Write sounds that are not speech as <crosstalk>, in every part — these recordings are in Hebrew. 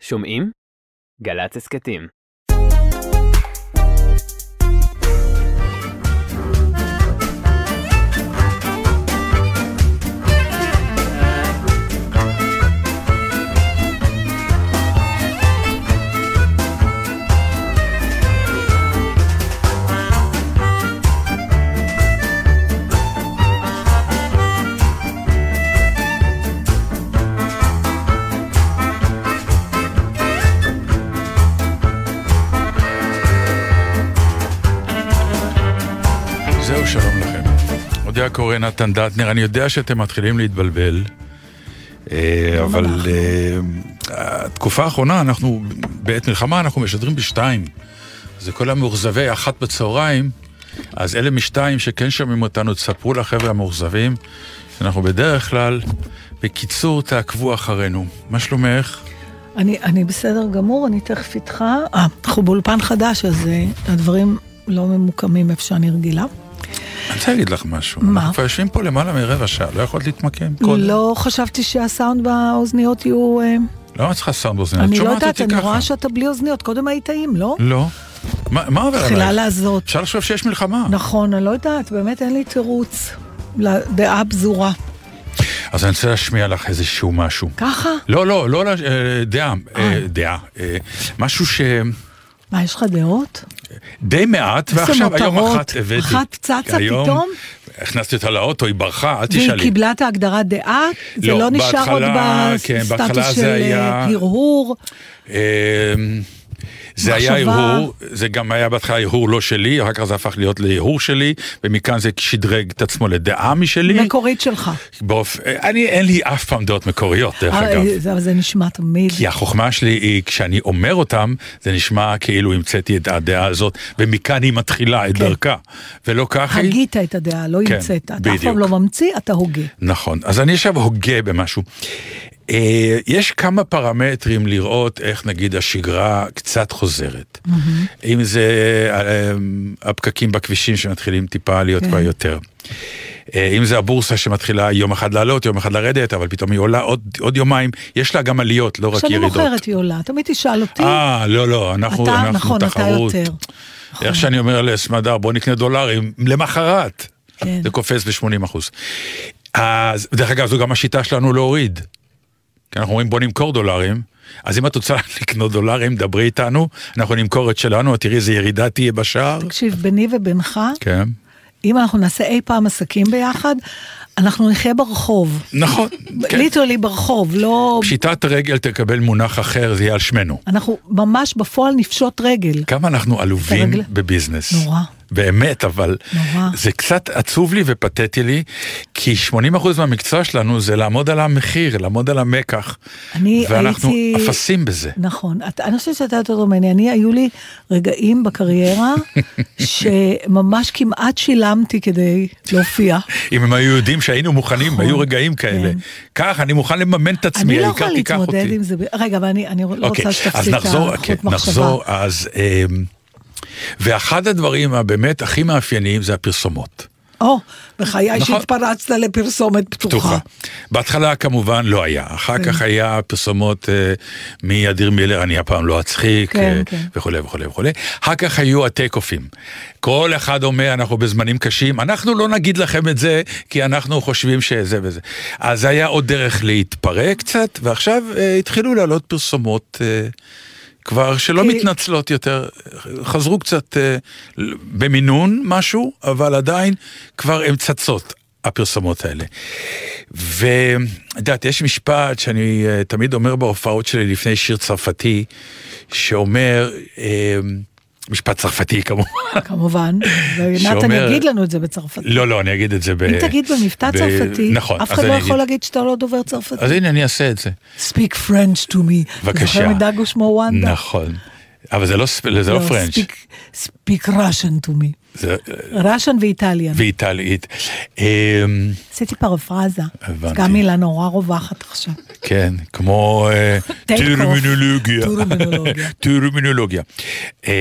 שומעים? גל"צ הסכתים. קורא נתן דטנר, אני יודע שאתם מתחילים להתבלבל, אה, אבל אה, התקופה האחרונה, אנחנו, בעת מלחמה אנחנו משדרים בשתיים. זה כל המאוכזבי אחת בצהריים, אז אלה משתיים שכן שומעים אותנו, תספרו לחבר'ה המאוכזבים, שאנחנו בדרך כלל, בקיצור, תעקבו אחרינו. מה שלומך? אני, אני בסדר גמור, אני תכף איתך. אה, אנחנו באולפן חדש, אז אה, הדברים לא ממוקמים איפה שאני רגילה. אני רוצה להגיד לך משהו. מה? אנחנו כבר יושבים פה למעלה מרבע שעה, לא יכולת להתמקם קודם. לא חשבתי שהסאונד באוזניות יהיו... למה את צריכה סאונד באוזניים? את אני לא יודעת, אני. רואה שאתה בלי אוזניות. קודם היית עם, לא? לא. מה עובר עלייך? לעזות. אפשר לחשוב שיש מלחמה. נכון, אני לא יודעת, באמת אין לי תירוץ לדעה פזורה. אז אני רוצה להשמיע לך איזשהו משהו. ככה? לא, לא, לא, אה, דעה, אה, דעה. אה, משהו שדי מה, יש לך דעות? מעט, איזה ועכשיו היום מותרות. אחת הבאתי. אחת צצה היום פתאום? הכנסתי אותה לאוטו, היא ברחה, אל והיא תשאלי. קיבלה את ההגדרת דעה? זה לא, לא נשאר עוד בהתחלה, כן, בהתחלה בסטטוס זה של היה- אה, הרהור? אה, זה היה. הרהור, זה גם היה בהתחלה הרהור לא שלי, אחר כך זה הפך להיות להרהור שלי, ומכאן זה שדרג את עצמו לדעה משלי. מקורית שלך. באופ... אני, אין לי אף פעם דעות מקוריות, דרך אה, אגב. זה, זה נשמע תמיד. כי החוכמה שלי היא, כשאני אומר אותם, זה נשמע כאילו המצאתי את הדעה הזאת, ומכאן היא מתחילה את כן. דרכה. ולא כך היא... הגית את הדעה, לא כן, המצאת. אתה אף בדיוק. פעם לא ממציא, אתה הוגה. נכון. אז אני עכשיו הוגה במשהו. אה, יש כמה פרמטרים לראות איך נגיד השגרה קצת חוזרת. אם זה אה, הפקקים בכבישים שמתחילים טיפה להיות כן. כבר יותר. אה, אם זה הבורסה שמתחילה יום אחד לעלות, יום אחד לרדת, אבל פתאום היא עולה עוד, עוד יומיים, יש לה גם עליות, לא רק כשאני ירידות. מוכרת היא עולה, תמיד תשאל אותי. אה, לא, לא, אנחנו, אתה, אנחנו נכון, אתה תחרות. יותר. איך שאני אומר לסמדר, בוא נקנה דולרים, למחרת. כן. זה קופץ ב-80 אחוז. אז, דרך אגב, זו גם השיטה שלנו להוריד. כי אנחנו אומרים בוא נמכור דולרים, אז אם את רוצה <laughs> לקנות דולרים, דברי איתנו, אנחנו נמכור את שלנו, תראי איזה ירידה תהיה בשער. תקשיב, ביני ובינך, כן. אם אנחנו נעשה אי פעם עסקים ביחד, אנחנו נחיה ברחוב. נכון, <laughs> כן. ליטרלי ברחוב, לא... פשיטת רגל תקבל מונח אחר, זה יהיה על שמנו. אנחנו ממש בפועל נפשוט רגל. כמה אנחנו עלובים בביזנס. נורא. באמת, אבל נורא. זה קצת עצוב לי ופתטי לי, כי 80% מהמקצוע שלנו זה לעמוד על המחיר, לעמוד על המקח. אני ואנחנו הייתי- אפסים בזה. נכון, אתה, אני חושבת שאתה יותר טוב ממני, אני, היו לי רגעים בקריירה <laughs> שממש כמעט שילמתי כדי להופיע. <laughs> אם הם היו יודעים שהיינו מוכנים, נכון, היו רגעים כאלה. כן. כך, אני מוכן לממן את עצמי, אני לא העיקר יכולה תיקח להתמודד אותי. עם זה, רגע, אבל אני, אני לא אוקיי, רוצה אז שתפסיק את החוט מחשבה. נחזור, אז... אמ, ואחד הדברים הבאמת הכי מאפיינים זה הפרסומות. או, בחיי נכון. שהתפרצת לפרסומת פתוחה. פתוחה. בהתחלה כמובן לא היה, אחר כן. כך היה פרסומות אה, מאדיר מילר, אני הפעם לא אצחיק, כן, אה, כן. וכולי וכולי וכולי. אחר כך היו הטייק אופים. כל אחד אומר, אנחנו בזמנים קשים, אנחנו לא נגיד לכם את זה, כי אנחנו חושבים שזה וזה. אז היה עוד דרך להתפרק קצת, ועכשיו אה, התחילו לעלות פרסומות. אה, כבר שלא כי- מתנצלות יותר, חזרו קצת אה, במינון משהו, אבל עדיין כבר הן צצות, הפרסומות האלה. ואת יודעת, יש משפט שאני אה, תמיד אומר בהופעות שלי לפני שיר צרפתי, שאומר, אה, משפט צרפתי כמובן, כמובן, <laughs> ונתן יגיד לנו את זה בצרפתית. לא, לא, אני אגיד את זה ב... אם תגיד במבטא צרפתי, נכון, אף אחד לא יכול. להגיד שאתה לא דובר צרפתי. אז הנה, אני אעשה את זה. Speak French to me. בבקשה. זוכר מדגו שמו וונדה? נכון. אבל זה לא, זה לא פרנץ', speak- Speak Russian to me. Russian ואיטליאן. ואיטלית. אמ, עשיתי פרפרזה. הבנתי. גם מילה נורא רווחת עכשיו. כן, כמו אה. טרמינולוגיה. <laughs> טרמינולוגיה. אמ,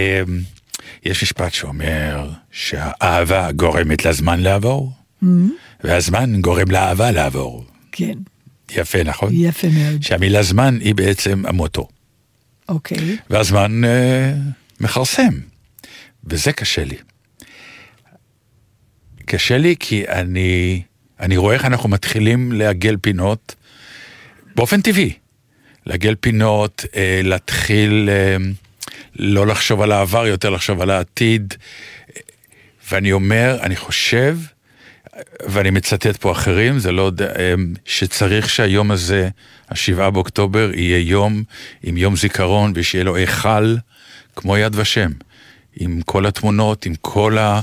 יש משפט שאומר שהאהבה גורמת לזמן לעבור, Mm-hmm. והזמן גורם לאהבה לעבור. כן, יפה, נכון? יפה מאוד. שהמילה זמן היא בעצם המוטו. אוקיי. והזמן אה, מכרסם, וזה קשה לי. קשה לי כי אני, אני רואה איך אנחנו מתחילים לעגל פינות באופן טבעי. לעגל פינות, אה, להתחיל אה, לא לחשוב על העבר, יותר לחשוב על העתיד. ואני אומר, אני חושב, ואני מצטט פה אחרים, זה לא, אה, שצריך שהיום הזה, השבעה באוקטובר, יהיה יום עם יום זיכרון ושיהיה לו היכל כמו יד ושם. עם כל התמונות, עם כל ה...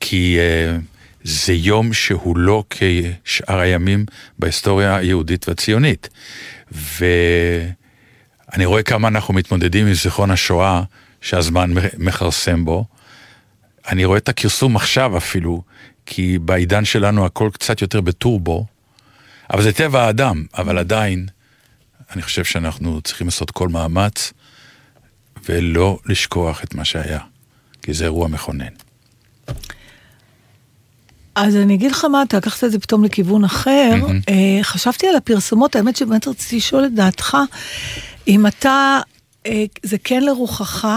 כי uh, זה יום שהוא לא כשאר הימים בהיסטוריה היהודית והציונית. ואני רואה כמה אנחנו מתמודדים עם זיכרון השואה שהזמן מכרסם בו. אני רואה את הכרסום עכשיו אפילו, כי בעידן שלנו הכל קצת יותר בטורבו, אבל זה טבע האדם, אבל עדיין, אני חושב שאנחנו צריכים לעשות כל מאמץ ולא לשכוח את מה שהיה, כי זה אירוע מכונן. אז אני אגיד לך מה, אתה לקחת את זה פתאום לכיוון אחר. Mm-hmm. חשבתי על הפרסומות, האמת שבאמת רציתי לשאול את דעתך, אם אתה, אה, זה כן לרוחך,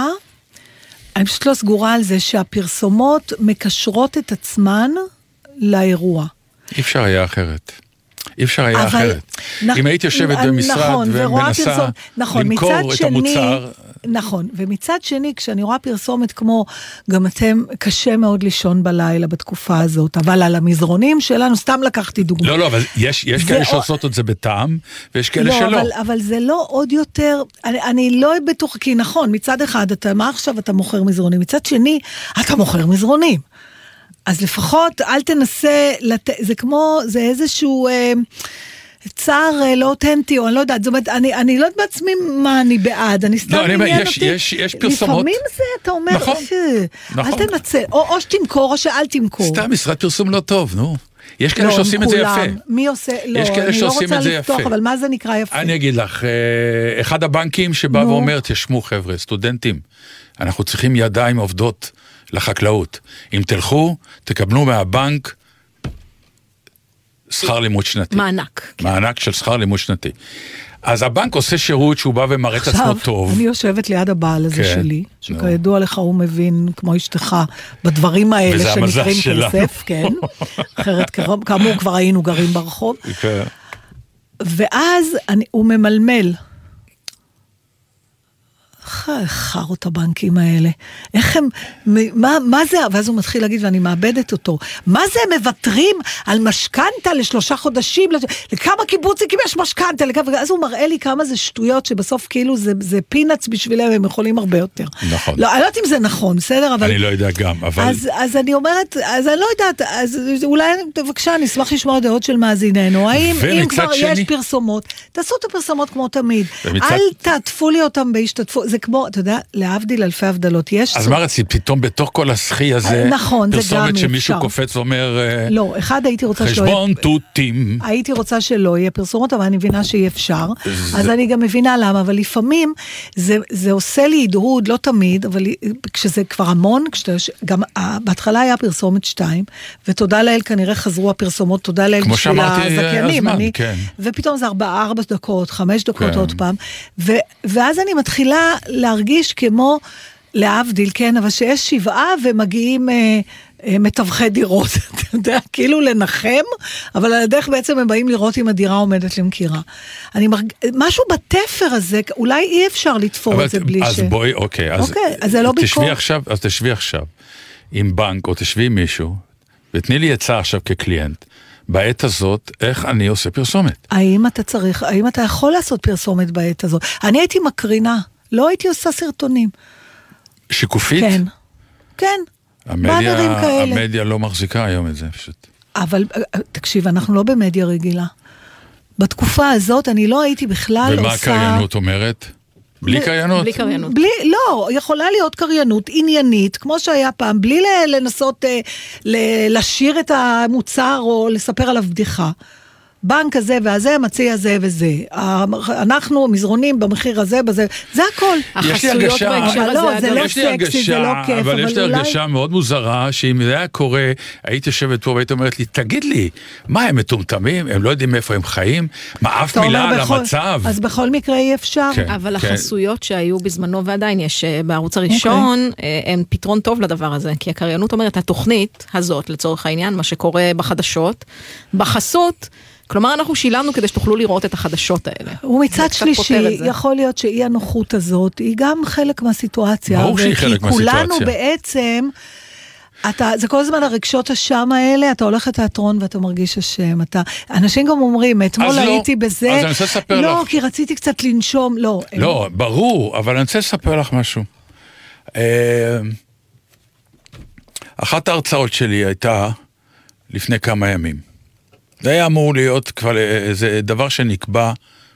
אני פשוט לא סגורה על זה שהפרסומות מקשרות את עצמן לאירוע. אי אפשר היה אחרת. אי אפשר היה אבל, אחרת. נכ... אם היית יושבת במשרד נכון, ומנסה פרסום, נכון, למכור את שני, המוצר... נכון, ומצד שני, כשאני רואה פרסומת כמו, גם אתם, קשה מאוד לישון בלילה בתקופה הזאת, אבל על המזרונים שלנו, סתם לקחתי דוגמא. לא, לא, אבל יש, יש כאלה או... שעושות את זה בטעם, ויש כאלה לא, שלא. אבל, אבל זה לא עוד יותר, אני, אני לא בטוחה, כי נכון, מצד אחד, אתה, מה עכשיו אתה מוכר מזרונים? מצד שני, אתה מוכר מזרונים. אז לפחות אל תנסה, לת... זה כמו, זה איזשהו... אה, צער אה, לא אותנטי, או אני לא יודעת, זאת אומרת, אני, אני לא יודעת בעצמי מה אני בעד, אני סתם לא, עניין יש, אותי. יש, יש פרסומות. לפעמים זה, אתה אומר, נכון, ש... נכון. אל תנצל, או, או שתמכור או שאל תמכור. סתם משרד פרסום לא טוב, נו. יש כאלה לא, שעושים את זה יפה. מי עושה, לא, אני לא רוצה לפתוח, אבל מה זה נקרא יפה? אני אגיד לך, אה, אחד הבנקים שבא נו. ואומר, תשמעו חבר'ה, סטודנטים, אנחנו צריכים ידיים עובדות לחקלאות. אם תלכו, תקבלו מהבנק שכר לימוד שנתי. מענק. כן. מענק של שכר לימוד שנתי. אז הבנק עושה שירות שהוא בא ומראה את עצמו טוב. עכשיו, אני יושבת ליד הבעל הזה כן, שלי, שכידוע לך הוא מבין, כמו אשתך, בדברים האלה שנקראים כסף, כן. אחרת כאמור כבר היינו גרים ברחוב. כן. ואז אני, הוא ממלמל. חארות הבנקים האלה, איך הם, מה, מה זה, ואז הוא מתחיל להגיד, ואני מאבדת אותו, מה זה הם מוותרים על משכנתה לשלושה חודשים, לכמה קיבוצניקים יש משכנתה, אז הוא מראה לי כמה זה שטויות, שבסוף כאילו זה, זה פינאץ בשבילם, הם יכולים הרבה יותר. נכון. לא, אני לא יודעת אם זה נכון, בסדר, אבל... אני לא יודע גם, אבל... אז, אז אני אומרת, אז אני לא יודעת, אז אולי, בבקשה, אני אשמח לשמוע דעות של מאזיננו, האם אם כבר שני... יש פרסומות, תעשו את הפרסומות כמו תמיד, ומצד... אל תעטפו לי אותם בהשתתפות, זה כמו, אתה יודע, להבדיל אלפי הבדלות, יש... אז מה רצית, פתאום בתוך כל הסחי הזה, נכון, זה גם אפשר. פרסומת שמישהו קופץ ואומר... אה, לא, אחד הייתי רוצה שלא... חשבון תותים. הייתי רוצה שלא יהיה פרסומות, אבל אני מבינה שאי אפשר. אז אני גם מבינה למה, אבל לפעמים זה, עושה לי הדהוד, לא תמיד, אבל כשזה כבר המון, כשאתה... גם בהתחלה היה פרסומת שתיים, ותודה לאל כנראה חזרו הפרסומות, תודה לאל בשביל. אני, כן. ופתאום זה ארבע, ארבע דקות, חמש דקות כן. עוד פעם. ואז אני מתחילה להרגיש כמו, להבדיל, כן, אבל שיש שבעה ומגיעים... אה, אה, מתווכי דירות, <laughs> אתה יודע, כאילו לנחם, אבל על הדרך בעצם הם באים לראות אם הדירה עומדת למכירה. אני מרג... משהו בתפר הזה, אולי אי אפשר לתפור את זה בלי אז ש... אז בואי, אוקיי, אז, אוקיי, אז זה לא ביקור. עכשיו, אז תשבי עכשיו עם בנק, או תשבי עם מישהו, ותני לי עצה עכשיו כקליינט. בעת הזאת, איך אני עושה פרסומת. האם אתה צריך, האם אתה יכול לעשות פרסומת בעת הזאת? אני הייתי מקרינה, לא הייתי עושה סרטונים. שיקופית? כן, כן. המדיה, המדיה לא מחזיקה היום את זה פשוט. אבל אה, אה, תקשיב, אנחנו לא במדיה רגילה. בתקופה הזאת אני לא הייתי בכלל ומה עושה... ומה הקריינות אומרת? בלי קריינות? בלי קריינות. בלי, לא, יכולה להיות קריינות עניינית, כמו שהיה פעם, בלי לנסות אה, לשיר את המוצר או לספר עליו בדיחה. הבנק הזה והזה מציע זה וזה. אנחנו מזרונים במחיר הזה, בזה, זה הכל. יש לי הרגשה, אבל לא, זה לא סקסי, זה לא כיף, אבל יש לי אולי- הרגשה מאוד מוזרה, שאם זה היה קורה, היית יושבת פה והיית אומרת לי, תגיד לי, מה, הם מטומטמים? הם לא יודעים מאיפה הם חיים? מה, אף מילה על המצב? אז בכל מקרה אי אפשר. כן. אבל החסויות שהיו בזמנו ועדיין יש אה, בערוץ הראשון, אה, הם פתרון טוב לדבר הזה, כי הקריינות אומרת, התוכנית הזאת, לצורך העניין, מה שקורה בחדשות, בחסות, כלומר אנחנו שילמנו כדי שתוכלו לראות את החדשות האלה. ומצד שלישי. יכול להיות שאי הנוחות הזאת היא גם חלק מהסיטואציה. ברור שהיא חלק כי כולנו מהסיטואציה. בעצם, אתה, זה כל הזמן הרגשות אשם האלה, אתה הולך לתיאטרון ואתה מרגיש אשם. אתה, אנשים גם אומרים, אתמול לא. הייתי בזה, אז אני רוצה לספר לא, לך. כי רציתי קצת לנשום, לא. לא, ברור, אבל אני רוצה לספר לך משהו. אה, אחת ההרצאות שלי הייתה לפני כמה ימים. זה היה אמור להיות כבר איזה דבר שנקבע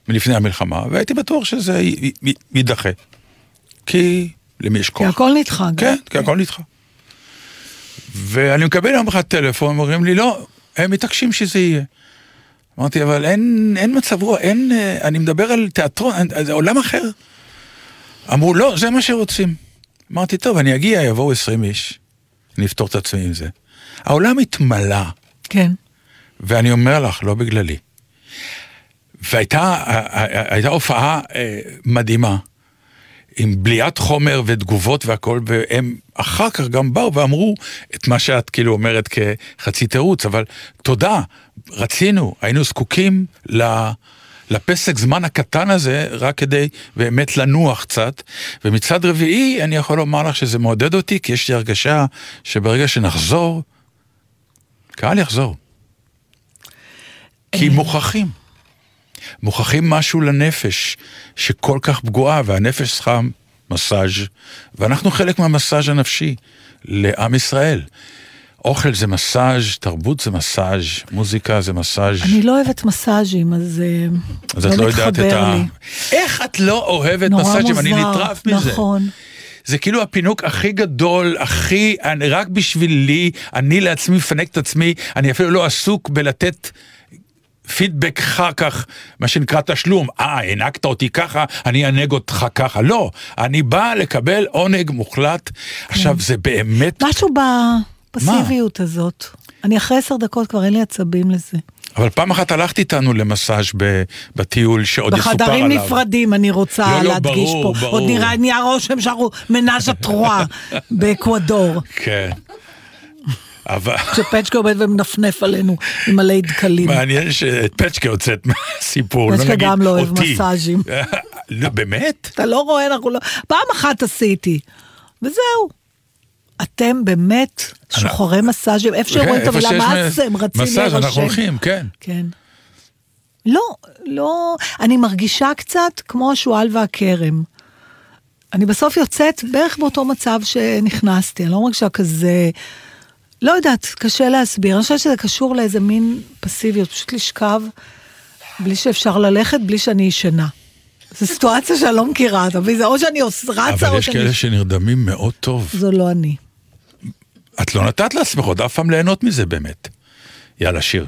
מלפני המלחמה, והייתי בטוח שזה י- י- יידחה. כי למי יש כי כוח? הכל נדחה. כן, כי הכל נדחה. ואני מקבל יום אחד טלפון, אומרים לי, לא, הם מתעקשים שזה יהיה. אמרתי, אבל אין, אין מצב רוח, אין, אה, אני מדבר על תיאטרון, אין- זה עולם אחר. אמרו, לא, זה מה שרוצים. אמרתי, טוב, אני אגיע, יבואו 20 איש, אני אפתור את עצמי עם זה. העולם התמלא, כן. ואני אומר לך, לא בגללי. והייתה הופעה אה, מדהימה, עם בליית חומר ותגובות והכל, והם אחר כך גם באו ואמרו את מה שאת כאילו אומרת כחצי תירוץ, אבל תודה, רצינו, היינו זקוקים ל... לפסק זמן הקטן הזה, רק כדי באמת לנוח קצת. ומצד רביעי, אני יכול לומר לך שזה מעודד אותי, כי יש לי הרגשה שברגע שנחזור, קהל יחזור. כי מוכרחים. מוכרחים משהו לנפש שכל כך פגועה, והנפש צריכה מסאז', ואנחנו חלק מהמסאז' הנפשי לעם ישראל. אוכל זה מסאז', תרבות זה מסאז', מוזיקה זה מסאז'. אני לא אוהבת מסאז'ים, אז אה, אז את לא יודעת את מתחבר ה... לי. איך את לא אוהבת מסאז'ים? אני נטרף מזה. נכון. זה כאילו הפינוק הכי גדול, הכי, אני, רק בשבילי, אני לעצמי מפנק את עצמי, אני אפילו לא עסוק בלתת פידבק אחר כך, מה שנקרא תשלום. אה, הענקת אותי ככה, אני אענג אותך ככה. לא, אני בא לקבל עונג מוחלט. עכשיו, זה באמת... משהו בפסיביות הזאת. אני אחרי עשר דקות כבר אין לי עצבים לזה. אבל פעם אחת הלכת איתנו למסאז' בטיול שעוד יסופר עליו. בחדרים נפרדים אני רוצה לא, לא, להדגיש ברור, פה. ברור. עוד נראה, נהיה רושם שאנחנו מנאז' הטרואה <laughs> באקוודור. כן. אבל כשפצ'קה עומד ומנפנף עלינו עם מלא דקלים. מעניין שאת פצ'קה הוצאת מהסיפור. פצ'קה נגיד גם לא אוהב אותי. מסאז'ים. <laughs> לא, באמת? אתה לא רואה, אנחנו לא... פעם אחת עשיתי, וזהו. אתם באמת שוחרי מסאז'ים, איפה שרואים את המילה שיש מס, הם רצים להירשם. מסאז' אנחנו הולכים, כן. כן. לא, לא, אני מרגישה קצת כמו השועל והכרם. אני בסוף יוצאת בערך באותו מצב שנכנסתי, אני לא מרגישה כזה, לא יודעת, קשה להסביר. אני חושבת שזה קשור לאיזה מין פסיביות, פשוט לשכב בלי שאפשר ללכת, בלי שאני ישנה. זו סיטואציה שאני לא מכירה, אתה מבין? זה או שאני רצה אבל או יש שאני... כאלה שנרדמים מאוד טוב. זו לא אני. את לא נתת לעצמך עוד אף פעם ליהנות מזה באמת. יאללה, שיר.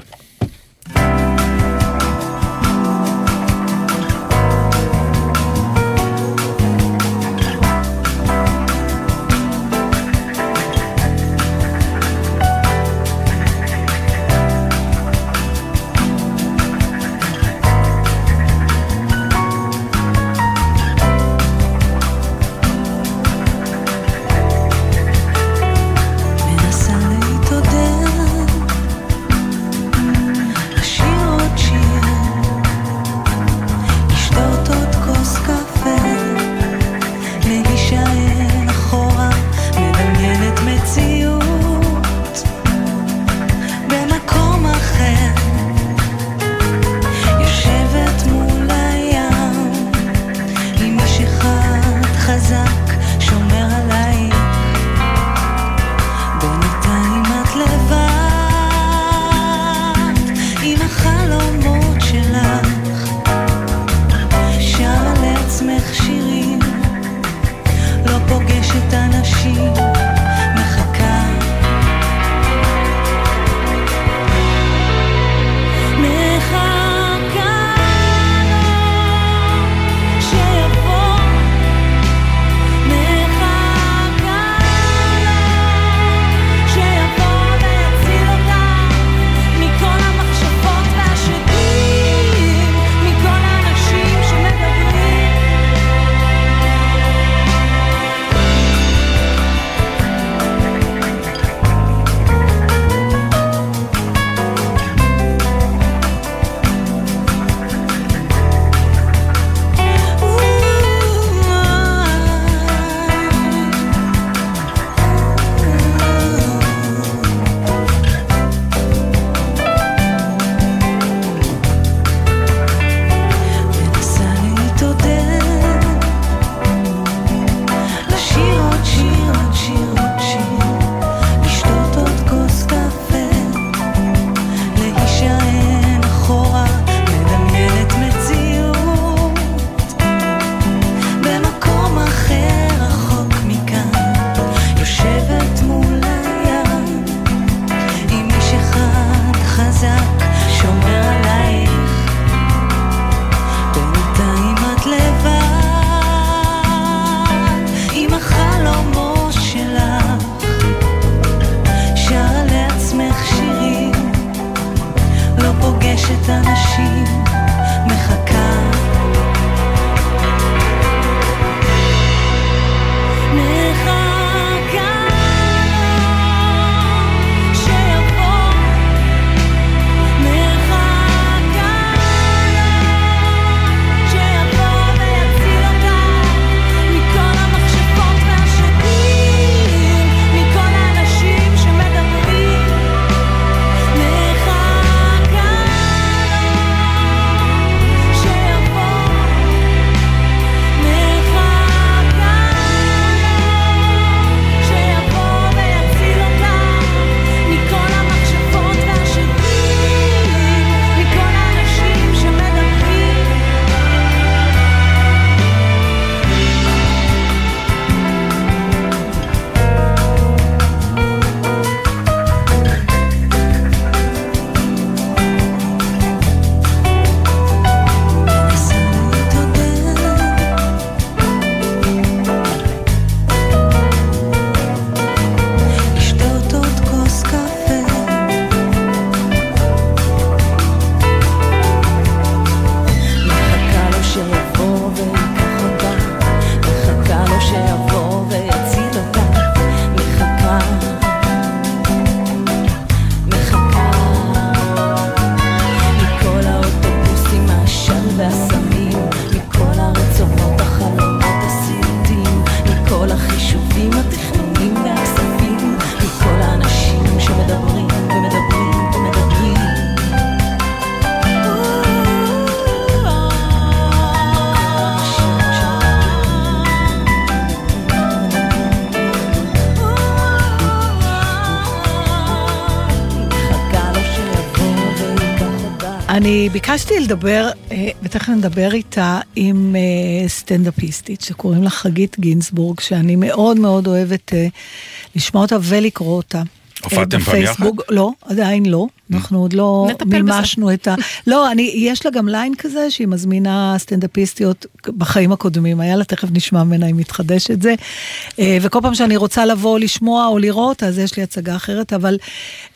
אני ביקשתי לדבר, אה, ותכף נדבר איתה, עם אה, סטנדאפיסטית שקוראים לה חגית גינזבורג, שאני מאוד מאוד אוהבת אה, לשמוע אותה ולקרוא אותה. הופעתם פעם יחד? לא, עדיין לא. אנחנו עוד לא מימשנו את ה... <laughs> לא, אני, יש לה גם ליין כזה שהיא מזמינה סטנדאפיסטיות בחיים הקודמים, היה לה, תכף נשמע ממנה אם מתחדש את זה. אה, וכל פעם שאני רוצה לבוא לשמוע או לראות, אז יש לי הצגה אחרת, אבל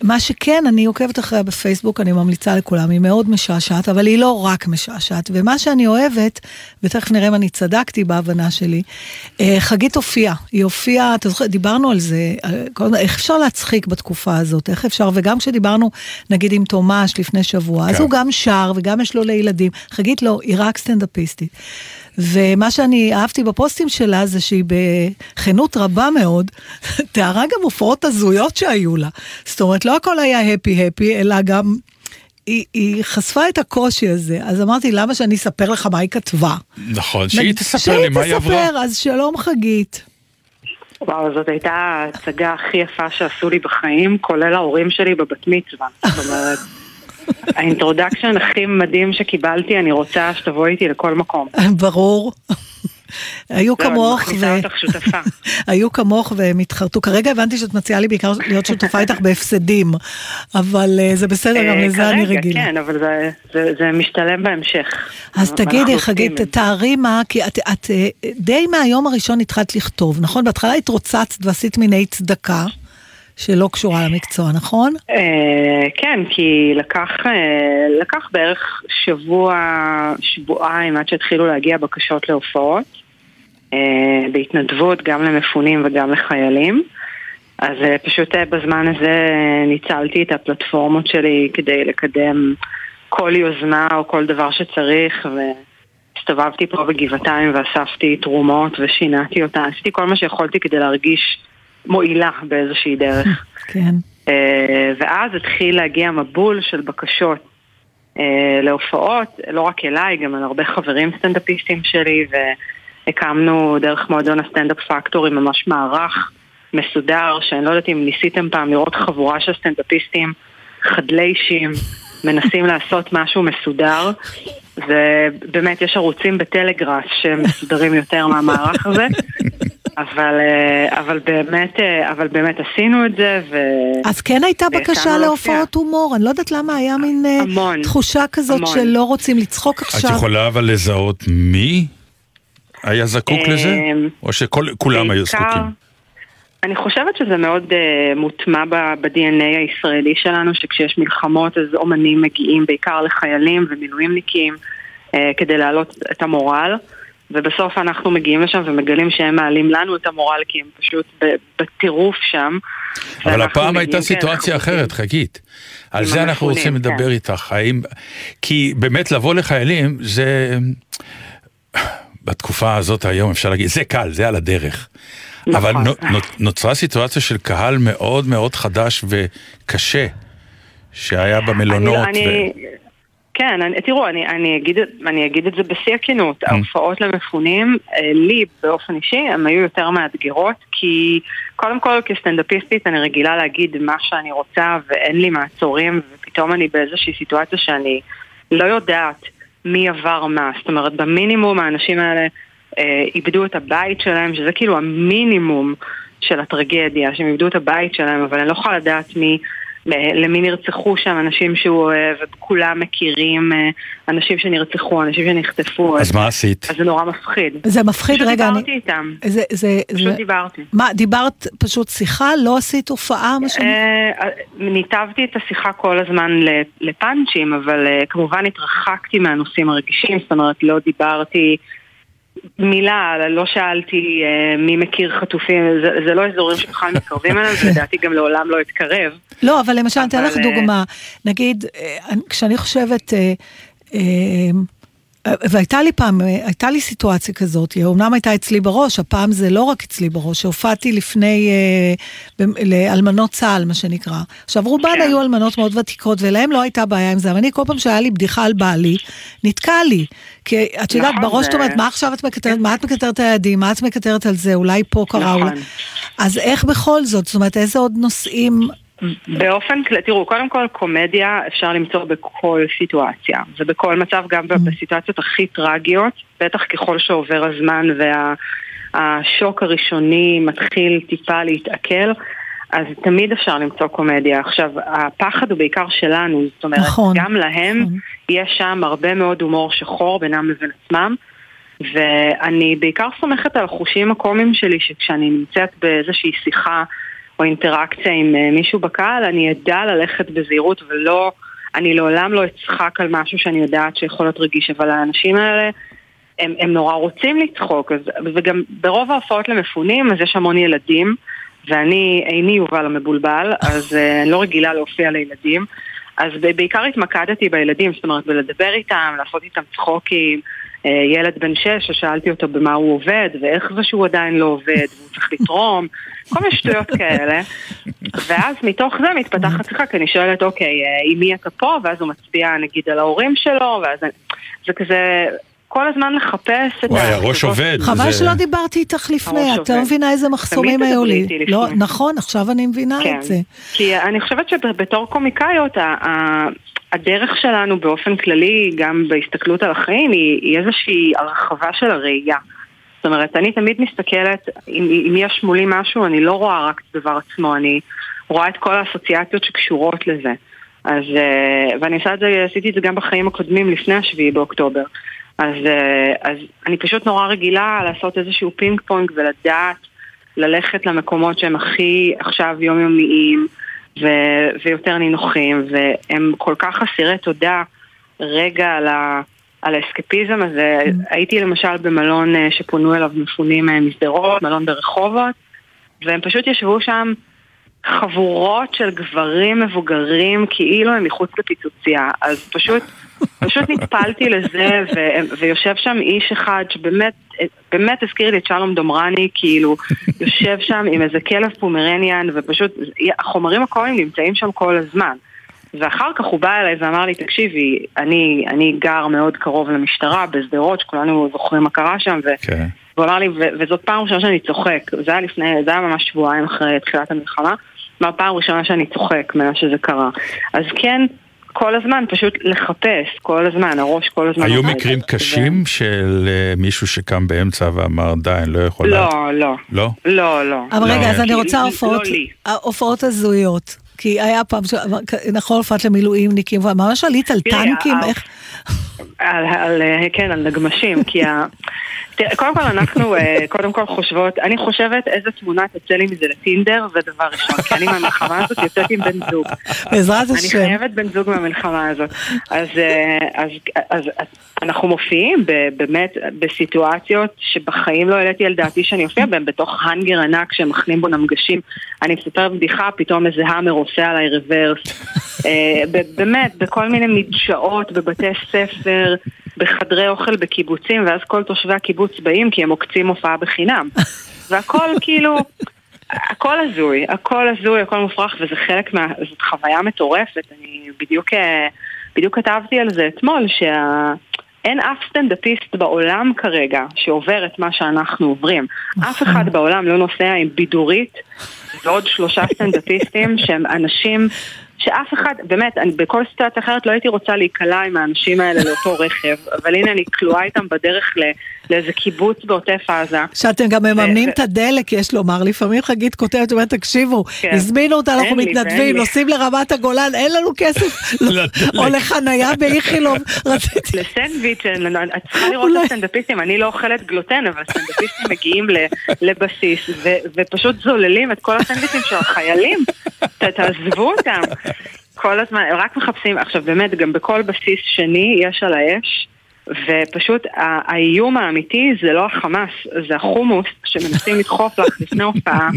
מה שכן, אני עוקבת אחריה בפייסבוק, אני ממליצה לכולם, היא מאוד משעשעת, אבל היא לא רק משעשעת. ומה שאני אוהבת, ותכף נראה אם אני צדקתי בהבנה שלי, אה, חגית הופיעה, היא הופיעה, אתה זוכר, דיברנו על זה, איך אפשר להצחיק בתקופה הזאת, איך אפשר, וגם כשדיברנו נגיד עם תומש לפני שבוע, כן. אז הוא גם שר וגם יש לו לילדים. חגית לא, היא רק סטנדאפיסטית. ומה שאני אהבתי בפוסטים שלה זה שהיא בכנות רבה מאוד, <laughs> תיארה גם הופעות הזויות שהיו לה. זאת אומרת, לא הכל היה happy-happy, אלא גם היא, היא חשפה את הקושי הזה, אז אמרתי, למה שאני אספר לך מה היא כתבה? נכון, שהיא תספר לי מה היא עברה. שהיא תספר, אז שלום חגית. וואו, זאת הייתה ההצגה הכי יפה שעשו לי בחיים, כולל ההורים שלי בבת מצווה. זאת אומרת, <laughs> ה introduction הכי מדהים שקיבלתי, אני רוצה שתבוא איתי לכל מקום. ברור. היו כמוך ו... אני אותך שותפה. <laughs> היו כמוך והם התחרטו. כרגע הבנתי שאת מציעה לי בעיקר להיות שותפה איתך בהפסדים, אבל אה, זה בסדר, גם לזה אני רגילה. כרגע, כן, אבל זה, משתלם בהמשך. אז תגידי, חגית, תארי מה, כי את, את אה, די מהיום הראשון התחלת לכתוב, נכון? בהתחלה התרוצצת ועשית מיני צדקה. שלא קשורה למקצוע, נכון? אה, כן, כי לקח, לקח בערך שבוע, שבועיים עד שהתחילו להגיע בקשות להופעות. אה, בהתנדבות גם למפונים וגם לחיילים. אז אה, פשוט אה, בזמן הזה ניצלתי את הפלטפורמות שלי כדי לקדם כל יוזמה או כל דבר שצריך והסתובבתי פה בגבעתיים ואספתי תרומות ושינעתי אותה, עשיתי כל מה שיכולתי כדי להרגיש מועילה באיזושהי דרך. <laughs> כן. ואז התחיל להגיע מבול של בקשות להופעות, לא רק אליי, גם על הרבה חברים סטנדאפיסטים שלי ו... הקמנו דרך מועדון הסטנדאפ פקטורי ממש מערך מסודר, שאני לא יודעת אם ניסיתם פעם לראות חבורה של סטנדאפיסטים חדלי אישים, מנסים לעשות משהו מסודר, ובאמת יש ערוצים בטלגראס שמסודרים יותר מהמערך הזה. אבל, אה, אבל, באמת, אה, אבל באמת עשינו את זה ו... אז כן הייתה בקשה להופעות הומור, אני לא יודעת למה היה מין אה, המון, תחושה כזאת המון. שלא רוצים לצחוק עכשיו. את יכולה אבל לזהות מי היה זקוק לזה? או שכולם היו זקוקים? אני חושבת שזה מאוד uh, מוטמע ב-DNA הישראלי שלנו, שכשיש מלחמות אז אומנים מגיעים בעיקר לחיילים ומילואימניקים uh, כדי להעלות את המורל, ובסוף אנחנו מגיעים לשם ומגלים שהם מעלים לנו את המורל כי הם פשוט בטירוף שם. אבל הפעם הייתה סיטואציה אחרת, חגית. על זה אנחנו רוצים לדבר כן. איתך. האם... כי באמת לבוא לחיילים זה... <sighs> בתקופה הזאת היום אפשר להגיד, זה קל, זה על הדרך. נכון. אבל נוצרה סיטואציה של קהל מאוד מאוד חדש וקשה, שהיה במלונות. אני, ו... אני, כן, אני, תראו, אני, אני, אגיד, אני אגיד את זה בשיא הכנות. Mm. ההופעות למפונים, אה, לי באופן אישי, הן היו יותר מאתגרות, כי קודם כל כסטנדאפיסטית אני רגילה להגיד מה שאני רוצה ואין לי מעצורים, ופתאום אני באיזושהי סיטואציה שאני לא יודעת. מי עבר מה. זאת אומרת, במינימום האנשים האלה איבדו את הבית שלהם, שזה כאילו המינימום של הטרגדיה, שהם איבדו את הבית שלהם, אבל אני לא יכולה לדעת מי... למי נרצחו שם אנשים שהוא אוהב, וכולם מכירים אה, אנשים שנרצחו, אנשים שנחטפו. אז מה עשית? אז זה נורא מפחיד. זה מפחיד, רגע, אני... פשוט דיברתי איתם. זה, זה, פשוט זה... דיברתי. מה, דיברת פשוט שיחה? לא עשית הופעה? מה שאני... אה, ניתבתי את השיחה כל הזמן לפאנצ'ים, אבל אה, כמובן התרחקתי מהנושאים הרגישים, זאת אומרת, לא דיברתי... מילה, לא שאלתי אה, מי מכיר חטופים, זה, זה לא אזורים שבכלל מתקרבים אליהם, <laughs> ולדעתי גם לעולם לא אתקרב. לא, אבל למשל, אני אתן לך דוגמה. נגיד, אה, כשאני חושבת... אה, אה, והייתה לי פעם, הייתה לי סיטואציה כזאת, היא אומנם הייתה אצלי בראש, הפעם זה לא רק אצלי בראש, שהופעתי לפני, אה, לאלמנות צה"ל, מה שנקרא. עכשיו, רובן כן. היו אלמנות מאוד ותיקות, ולהם לא הייתה בעיה עם זה, אבל אני כל פעם שהיה לי בדיחה על בעלי, נתקע לי. כי את יודעת, נכון, בראש את אומרת, מה עכשיו את מקטרת. מה את מקטרת על הילדים, מה את מקטרת על זה, אולי פה קרה, נכון. אולי... אז איך בכל זאת, זאת אומרת, איזה עוד נושאים באופן כללי, תראו, קודם כל קומדיה אפשר למצוא בכל סיטואציה, ובכל מצב, גם Mm. בסיטואציות הכי טרגיות, בטח ככל שעובר הזמן והשוק הראשוני מתחיל טיפה להתעכל, אז תמיד אפשר למצוא קומדיה. עכשיו, הפחד הוא בעיקר שלנו, זאת אומרת, נכון, גם להם נכון. יש שם הרבה מאוד הומור שחור בינם לבין עצמם. ואני בעיקר סומכת על החושים הקומיים שלי, שכשאני נמצאת באיזושהי שיחה או אינטראקציה עם אה, מישהו בקהל, אני אדע ללכת בזהירות ולא, אני לעולם לא אצחק על משהו שאני יודעת שיכול להיות רגיש, אבל האנשים האלה, הם, הם נורא רוצים לצחוק, אז, וגם ברוב ההופעות למפונים, אז יש המון ילדים, ואני איני יובל המבולבל, אז אה, אני לא רגילה להופיע לילדים. אז בעיקר התמקדתי בילדים, זאת אומרת, בלדבר איתם, לעשות איתם צחוקים. אה, ילד בן שש, ששאלתי אותו במה הוא עובד, ואיך זה שהוא עדיין לא עובד, והוא צריך לתרום, <laughs> כל מיני שטויות כאלה. ואז מתוך זה מתפתחת שיחה, כי אני שואלת, אוקיי, אה, עם מי אתה פה? ואז הוא מצביע נגיד על ההורים שלו, ואז זה כזה... כל הזמן לחפש את וואי, ה- הראש עובד. חבל זה- שלא דיברתי איתך לפני, את לא. מבינה איזה מחסומים היו לי. לא. נכון, עכשיו אני מבינה כן, את זה. כי אני חושבת שבתור קומיקאיות, הדרך שלנו באופן כללי, גם בהסתכלות על החיים, היא, היא איזושהי הרחבה של הראייה. זאת אומרת, אני תמיד מסתכלת, אם, אם יש מולי משהו, אני לא רואה רק את הדבר עצמו, אני רואה את כל האסוציאציות שקשורות לזה. אז, אה, ואני עושה את זה, עשיתי את זה גם בחיים הקודמים לפני השביעי באוקטובר. אז, אה, אז אני פשוט נורא רגילה לעשות איזשהו פינג פונג ולדעת ללכת למקומות שהם הכי עכשיו יומיומיים ו- ויותר נינוחים, והם כל כך אסירי תודה רגע על, ה- על האסקפיזם הזה. הייתי למשל במלון אה, שפונו אליו מפונים אה, משדרות, מלון ברחובות, והם פשוט ישבו שם חבורות של גברים מבוגרים כאילו הם מחוץ לפיצוצייה. אז פשוט, פשוט נטפלתי לזה, ו- ויושב שם איש אחד שבאמת, באמת הזכיר לי את שלום דומרני, כאילו, יושב שם עם איזה כלב פומרניאן, ופשוט, החומרים הקומיים נמצאים שם כל הזמן. ואחר כך הוא בא אליי ואמר לי, תקשיבי, אני, אני גר מאוד קרוב למשטרה בשדרות, שכולנו זוכרים מה קרה שם, ו... כן. והוא אמר לי, ו- וזאת פעם ראשונה שאני צוחק, זה היה לפני, זה היה ממש שבועיים אחרי תחילת המלחמה, זו פעם ראשונה שאני צוחק מאז שזה קרה. אז כן, כל הזמן פשוט לחפש, כל הזמן, הראש כל הזמן. היו. מקרים קשים של אה, מישהו שקם באמצע ואמר, די, אני לא יכול... לה-" לא, לא. לא? לא, לא. אבל לא. רגע, אז אני רוצה לא הופעות, לי. הופעות הזויות. כי היה פעם, נכון, הופעת למילואימניקים, וממש עלית על טנקים, ה- איך... על, על, אה, כן, על נגמשים, כי ה... <laughs> תראה, קודם כל אנחנו אה, קודם כל חושבות, אני חושבת איזה תמונה תצא לי מזה לטינדר, זה דבר ראשון, כי אני מהמלחמה הזאת יוצאת עם בן זוג. בעזרת אני השם. חייבת בן זוג מהמלחמה הזאת. אז, אה, אז, אז, אז אנחנו מופיעים באמת בסיטואציות שבחיים לא העליתי על דעתי שאני אופיע בהם, בתוך האנגר ענק שמכנים בו נמגשים. אני מספרת בדיחה, פתאום איזה האמר עושה עליי רוורס. <laughs> אה, באמת, בכל מיני מדשאות, בבתי ספר, בחדרי אוכל בקיבוצים, ואז כל תושבי הקיבוץ באים כי הם עוקצים הופעה בחינם. <laughs> והכל כאילו... הכל הזוי, הכל הזוי, הכל מופרך, וזה חלק מה... זאת חוויה מטורפת. אני בדיוק, אה, בדיוק כתבתי על זה אתמול, שה... אין אף סטנדאפיסט בעולם כרגע שעובר את מה שאנחנו עוברים. אף אחד בעולם לא נוסע עם בידורית ועוד שלושה סטנדאפיסטים שהם אנשים שאף אחד, באמת, אני בכל סיטואציה אחרת לא הייתי רוצה להיקלע עם האנשים האלה לאותו רכב, אבל הנה אני כלואה איתם בדרך ל, לאיזה קיבוץ בעוטף עזה. שאתם גם מממנים ו- את הדלק, יש לומר. לפעמים חגית כותבת, אומרת, תקשיבו, כן. הזמינו אותה, אנחנו מתנדבים. נוסעים לרמת הגולן, אין לנו כסף, <laughs> לדלק. או לחנייה באיכילוב. <laughs> רציתי... לסנדוויץ', אני לא- את צריכה לראות. את הסטנדאפיסטים, אני לא אוכלת גלוטן, אבל הסטנדאפיסטים מגיעים ל- לבסיס ופשוט זוללים את כל הסנדוויצ'ים של החיילים, תעזבו אותם. כל הזמן, רק מחפשים, עכשיו באמת, גם בכל בסיס שני יש על האש, ופשוט האיום האמיתי זה לא החמאס, זה החומוס שמנסים <laughs> לדחוף לך לפני הופעה.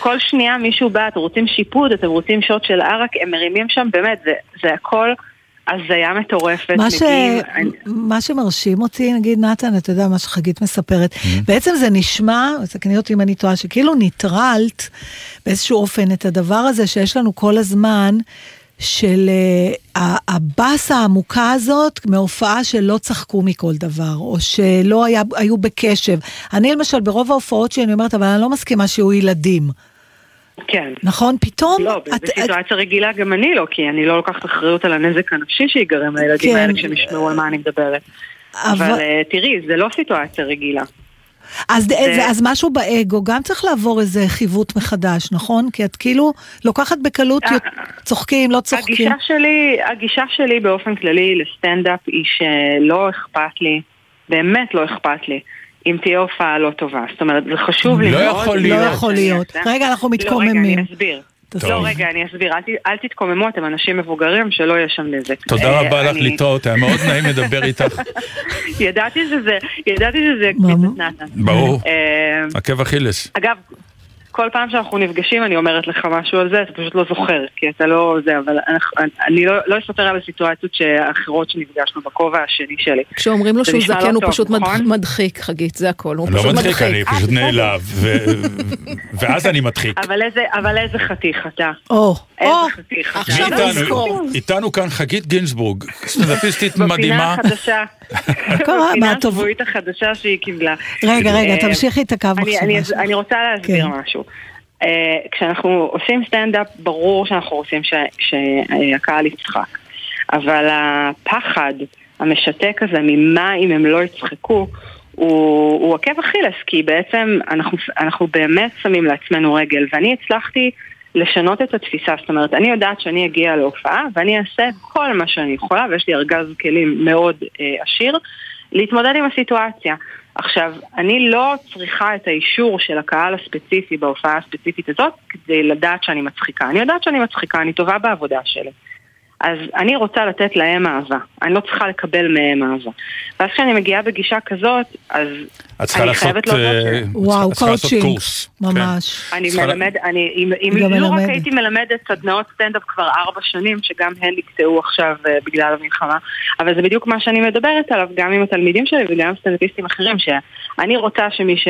כל שנייה מישהו בא, אתם רוצים שיפוד, אתם רוצים שוט של ערק, הם מרימים שם, באמת, זה, זה הכל הזיה מטורפת. מה, ש... מגיעים- אני- מה שמרשים אותי, נגיד, נתן, אתה יודע מה שחגית מספרת, בעצם זה נשמע, תקני אותי אם אני טועה, שכאילו ניטרלת באיזשהו אופן את הדבר הזה שיש לנו כל הזמן, של uh, הבאסה העמוקה הזאת מהופעה שלא צחקו מכל דבר, או שלא היה, היו בקשב. אני למשל, ברוב ההופעות שלי, אני אומרת, אבל אני לא מסכימה שיהיו ילדים. כן. נכון? פתאום... לא, בסיטואציה רגילה גם אני לא, כי אני לא לוקחת אחריות על הנזק הנפשי שיגרם לילדים כן. האלה כשהם ישמעו על מה אני מדברת. אבל אה, תראי, זה לא סיטואציה רגילה. אז, זה... אז משהו באגו גם צריך לעבור איזה חיווט מחדש, נכון? כי את כאילו לוקחת בקלות, אה, צוחקים, לא צוחקים. הגישה שלי, הגישה שלי באופן כללי לסטנדאפ היא שלא אכפת לי, באמת לא אכפת לי. אם תהיה הופעה לא טובה. זאת אומרת, זה חשוב לי לא מאוד. יכול להיות. לא יכול להיות. רגע, אנחנו מתקוממים. לא, רגע, אני אסביר. לא, רגע, אני אסביר, אל, תתקוממו, אתם אנשים מבוגרים, שלא יהיה שם נזק. תודה אה, רבה לך לטעות, היה מאוד נעים לדבר איתך. <laughs> ידעתי שזה, ידעתי שזה קפיצת נתן. ברור, אה, עקב אכילס. אגב, כל פעם שאנחנו נפגשים אני אומרת לך משהו על זה, אתה פשוט לא זוכר, כי אתה לא זה, אבל אני לא, לא אספר על הסיטואציות האחרות שנפגשנו בכובע השני שלי. כשאומרים לו שהוא זקן לא הוא פשוט נכון? מדחיק, חגית, זה הכל, הוא לא מדחיק, אני פשוט אה, נעלב, ואז אני מדחיק. אבל איזה חתיך אתה. או, עכשיו נזכור. איתנו כאן חגית גינזבורג, סטנדאפיסטית מדהימה. בפינה החדשה. בפינה השבועית החדשה שהיא קיבלה. רגע, רגע, אה, תמשיכי את הקו עכשיו. אני רוצה להסביר כן. Uh, כשאנחנו עושים סטנדאפ, ברור שאנחנו רוצים שהקהל יצחק. אבל הפחד המשתק הזה ממה אם הם לא יצחקו, הוא, הוא עקב אכילס, כי בעצם אנחנו, אנחנו באמת שמים לעצמנו רגל, ואני הצלחתי לשנות את התפיסה, זאת אומרת, אני יודעת שאני אגיע להופעה ואני אעשה כל מה שאני יכולה, ויש לי ארגז כלים מאוד אה, עשיר, להתמודד עם הסיטואציה. עכשיו, אני לא צריכה את האישור של הקהל הספציפי בהופעה הספציפית הזאת כדי לדעת שאני מצחיקה. אני יודעת שאני מצחיקה, אני טובה בעבודה שלי. אז אני רוצה לתת להם אהבה, אני לא צריכה לקבל מהם אהבה. ואז כשאני מגיעה בגישה כזאת, אז אני חייבת לעשות... אה, וואו, קואוצ'ינג, ממש. אני מלמד, אני, אם, אם לא רק הייתי מלמדת סדנאות סטנדאפ כבר ארבע שנים, שגם הן נקטעו עכשיו uh, בגלל המלחמה, אבל זה בדיוק מה שאני מדברת עליו, גם עם התלמידים שלי וגם עם סטנדאפיסטים אחרים, שאני רוצה שמי ש,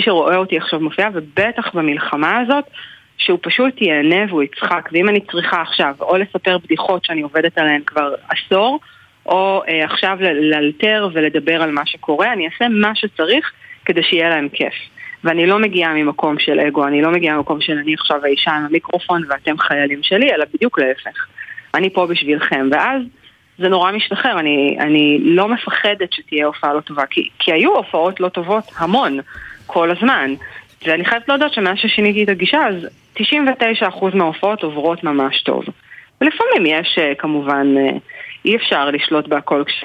שרואה אותי עכשיו מופיע, ובטח במלחמה הזאת, שהוא פשוט ייהנה והוא יצחק, ואם אני צריכה עכשיו או לספר בדיחות שאני עובדת עליהן כבר עשור, או אה, עכשיו לאלתר ולדבר על מה שקורה, אני אעשה מה שצריך כדי שיהיה להם כיף. ואני לא מגיעה ממקום של אגו, אני לא מגיעה ממקום של אני עכשיו האישה עם המיקרופון ואתם חיילים שלי, אלא בדיוק להפך. אני פה בשבילכם, ואז זה נורא משתחרר, אני, אני לא מפחדת שתהיה הופעה לא טובה, כי, כי היו הופעות לא טובות המון, כל הזמן. ואני חייבת להודות שמאז ששיניתי את הגישה, אז 99% מההופעות עוברות ממש טוב. ולפעמים יש אה, כמובן, אה, אי אפשר לשלוט בהכל כש...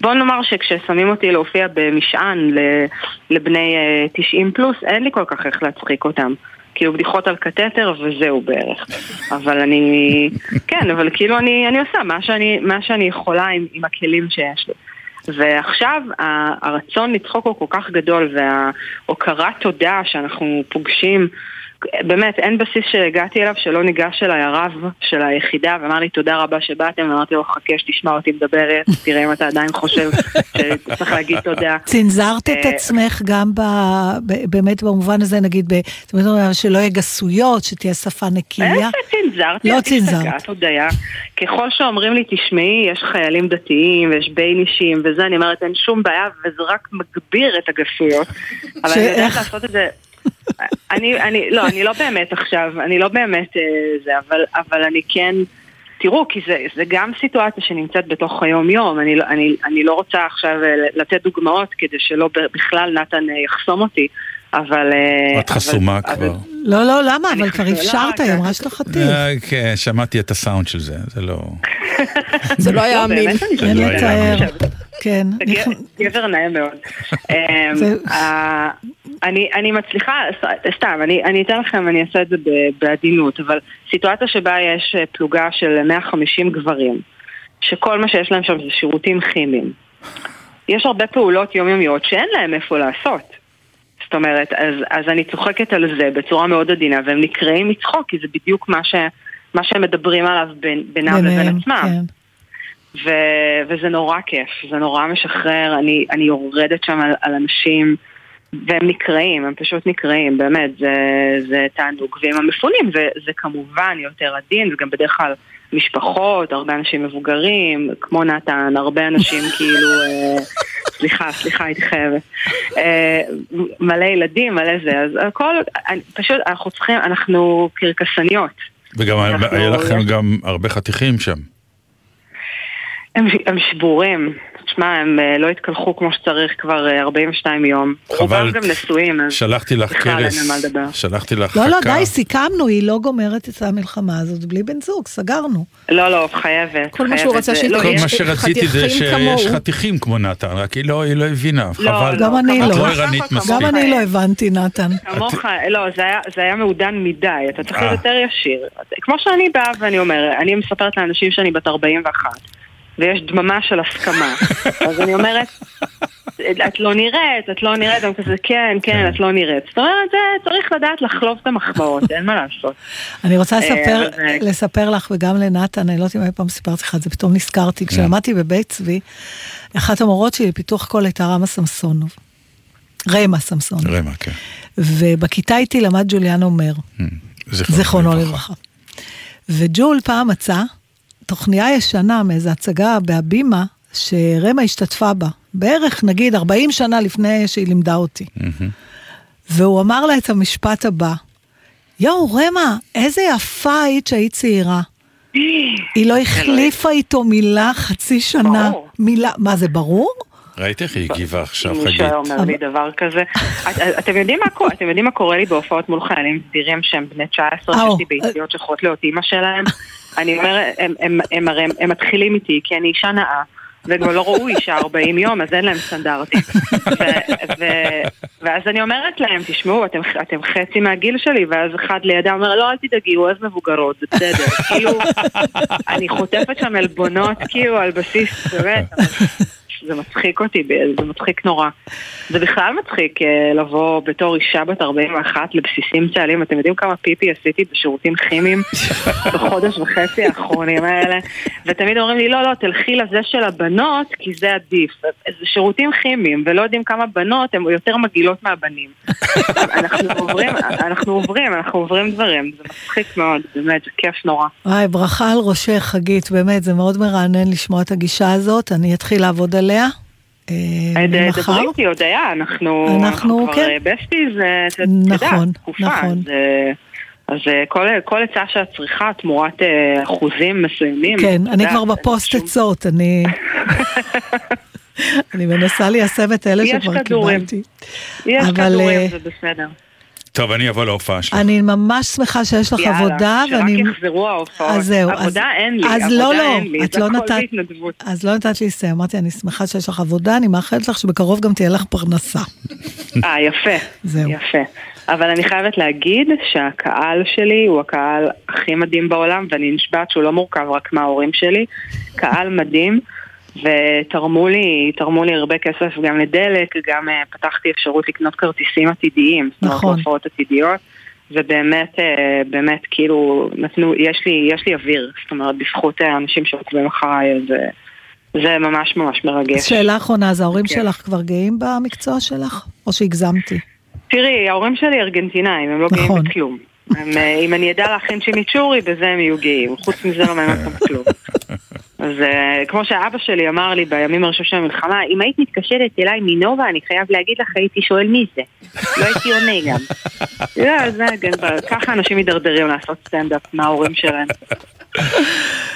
בוא נאמר שכששמים אותי להופיע במשען לבני 90 אה, פלוס, אין לי כל כך איך להצחיק אותם. כאילו בדיחות על קתטר וזהו בערך. אבל אני, <laughs> כן, אבל כאילו אני, אני עושה מה שאני, מה שאני יכולה עם, עם הכלים שיש לי. ועכשיו הרצון לצחוק הוא כל כך גדול וההוקרת תודה שאנחנו פוגשים באמת, אין בסיס שהגעתי אליו שלא ניגש אליי הרב של היחידה ואמר לי תודה רבה שבאתם, ואמרתי לו חכה שתשמע אותי מדברת, <laughs> תראה אם אתה עדיין חושב שצריך להגיד תודה. צנזרת את אה, עצמך גם באמת במובן הזה, נגיד, שלא יהיה גסויות, שתהיה שפה נקייה? איזה צנזרתי? לא צנזרת. ככל שאומרים לי, תשמעי, יש חיילים דתיים ויש ביינישים וזה, אני אומרת, אין שום בעיה, וזה רק מגביר את הגסויות. אבל אני יודעת לעשות את זה אני, אני, לא, אני לא באמת עכשיו, אני לא באמת אה, זה, אבל, אבל אני כן, תראו, כי זה, זה גם סיטואציה שנמצאת בתוך היום-יום, אני, לא, אני, אני לא רוצה עכשיו אה, לתת דוגמאות כדי שלא בכלל נתן אה, יחסום אותי. אבל... את חסומה כבר. לא, לא, למה? אבל כבר אפשרת, היא אמרה שאתה חטיף. כן, שמעתי את הסאונד של זה, זה לא... זה לא היה לא, אמין. אין לתאר. כן. גבר נאה מאוד. <laughs> אמ, אני, אני מצליחה, סתם, אני, אני אתן לכם, אני אעשה את זה בעדינות, אבל סיטואציה שבה יש אה, פלוגה של 150 גברים, שכל מה שיש להם שם זה שירותים כימיים. יש הרבה פעולות יומיומיות שאין להם איפה לעשות. זאת אומרת, אז, אז אני צוחקת על זה בצורה מאוד עדינה, והם נקראים מצחוק, כי זה בדיוק מה, ש, מה שהם מדברים עליו בין, בינם לבין עצמם. כן. ו, וזה נורא כיף, זה נורא משחרר, אני, אני יורדת שם על, על אנשים. והם נקראים, הם פשוט נקראים, באמת, זה, זה תענוג. ועם המפונים זה, זה כמובן יותר עדין, זה גם בדרך כלל משפחות, הרבה אנשים מבוגרים, כמו נתן, הרבה אנשים <laughs> כאילו, אה, סליחה, סליחה, הייתי חייבת. אה, מלא ילדים, מלא זה, אז הכל, פשוט, אנחנו צריכים, אנחנו קרקסניות. וגם היה לכם גם הרבה חתיכים שם. הם, הם שבורים. תשמע, הם אה, לא התקלחו כמו שצריך כבר אה, 42 יום. חבל. רובם גם נשואים, אז שלחתי לך קרס. שלחתי לך לא, לא, חכה. די, סיכמנו, היא לא גומרת את המלחמה הזאת בלי בן זוג, סגרנו. לא, לא, חייבת. כל מה. שהוא רצה שהיא לא, כל מה שרציתי זה שיש. חתיכים כמו נתן, רק היא לא לא הבינה, לא, חבל. גם אני לא. את לא כמוך, ערנית כמוך. מספיק. גם אני לא הבנתי, נתן. כמוך, לא, זה היה, זה היה מעודן מדי, אתה צריך אה. להיות יותר ישיר. כמו שאני באה ואני אומרת, אני מספרת לאנשים שאני בת 41, ויש דממה של הסכמה. <laughs> אז אני אומרת, את לא נראית, את לא נראית, הם כזה, כן, כן, את לא נראית. זאת אומרת, זה צריך לדעת לחלוב את המחמאות, אין מה לעשות. אני רוצה לספר, אבל זה- לספר לך וגם לנתן, אני לא יודעת אם אי פעם סיפרתי לך את זה, פתאום נזכרתי. כשלמדתי בבית צבי, אחת המורות שלי לפיתוח קול הייתה רמה סמסונוב. רמה סמסונוב. רמה, כן. ובכיתה איתי למד ג'וליאן אומר, זיכרונו לברכה. וג'ול פעם מצא תוכניה ישנה מאיזו הצגה בהבימה, שרמה השתתפה בה, בערך נגיד 40 שנה לפני שהיא לימדה אותי. והוא אמר לה את המשפט הבא, יואו, רמה, איזה יפה היית שהיית צעירה. <gasps> היא לא החליפה איתו מילה חצי שנה. ברור. מילה, מה זה ברור? ראית איך היא הגיבה עכשיו, אם חגית? מישהו היה אומר לי דבר כזה. את- אתם יודעים מה קורה- לי בהופעות מול חיילים סדירים שהם בני 19, אה, שיש לי. ביציות שאוכלות להיות אימא שלהם? <laughs> אני אומרת, הם- הם- הם הרי הם מתחילים איתי כי אני אישה נאה. וגם לא ראו אישה 40 יום, אז אין להם סטנדרטים. ו- ו- ואז אני אומרת להם, תשמעו, אתם, אתם חצי מהגיל שלי, ואז אחד לידה אומר, לא, אל תדאגי, הוא אוהב מבוגרות, זה בסדר. כאילו, אני חוטפת שם עלבונות, כאילו, על בסיס, באמת, זה מצחיק אותי, זה מצחיק נורא. זה בכלל מצחיק אה, לבוא בתור אישה בת 41 לבסיסים צה"ליים, אתם יודעים כמה פיפי עשיתי בשירותים כימיים <laughs> בחודש וחצי האחרונים האלה? ותמיד אומרים לי, לא, לא, תלכי לזה של הבנות, כי זה עדיף. זה שירותים כימיים, ולא יודעים כמה בנות הן יותר מגעילות מהבנים. <laughs> אנחנו עוברים, אנחנו עוברים, אנחנו עוברים דברים, זה מצחיק מאוד, באמת, זה כיף נורא. וואי, ברכה על ראשך, חגית, באמת, זה מאוד מרענן לשמוע את הגישה הזאת, אני אתחיל לעבוד עליה. אה, ממחר. דברי איתי, הודיה, אנחנו אנחנו, כבר כן. אה, בסטיז, אה, את נכון, תקופה. נכון. אז, אה, אה, כל- כל עצה שאת צריכה תמורת אה, אחוזים מסוימים. כן, אני כבר בפוסט עצות, אני... <laughs> אני מנסה ליישם את אלה יש שכבר כדורים. קיבלתי. יש כדורים, אה, זה בסדר. טוב, אני אבוא להופעה שלך. אני ממש שמחה שיש לך יאללה, עבודה, ואני... שרק יחזרו ההופעות. אז זהו, אז- עבודה אין לי, אז עבודה לא, לא, אין לי, את זה לא הכל נתת- בהתנדבות. אז לא נתת לי לסיים, אמרתי, אני שמחה שיש לך עבודה, אני מאחלת לך שבקרוב גם תהיה לך פרנסה. אה, יפה. זהו. יפה. אבל אני חייבת להגיד שהקהל שלי הוא הקהל הכי מדהים בעולם, ואני נשבעת שהוא לא מורכב רק מההורים שלי. קהל מדהים, ותרמו לי, תרמו לי הרבה כסף גם לדלק, גם אה, פתחתי אפשרות לקנות כרטיסים עתידיים. זאת נכון. אומרת, להופעות עתידיות. ובאמת, אה, באמת, כאילו, נתנו, יש לי, יש לי אוויר, זאת אומרת, בזכות אה, האנשים שעוקבים אחריי, אז אה, זה ממש ממש מרגש. אז שאלה אחרונה, אז ההורים כן. שלך כבר גאים במקצוע שלך? או שהגזמתי? תראי, ההורים שלי ארגנטינאים, הם לא נכון. גאים בכלום. הם, אה, אם אני אדע להכין צ'ימיצ'ורי, בזה הם יהיו גאים. חוץ מזה לא מעניין אותם כלום. אז אה, כמו שאבא שלי אמר לי בימים הראשונים של המלחמה, אם היית מתקשרת אליי מנובה, אני חייב להגיד לך, הייתי שואל מי זה. <laughs> לא הייתי עונה גם. לא, זה, כן, ככה אנשים מידרדרים לעשות סטנדאפ מההורים שלהם.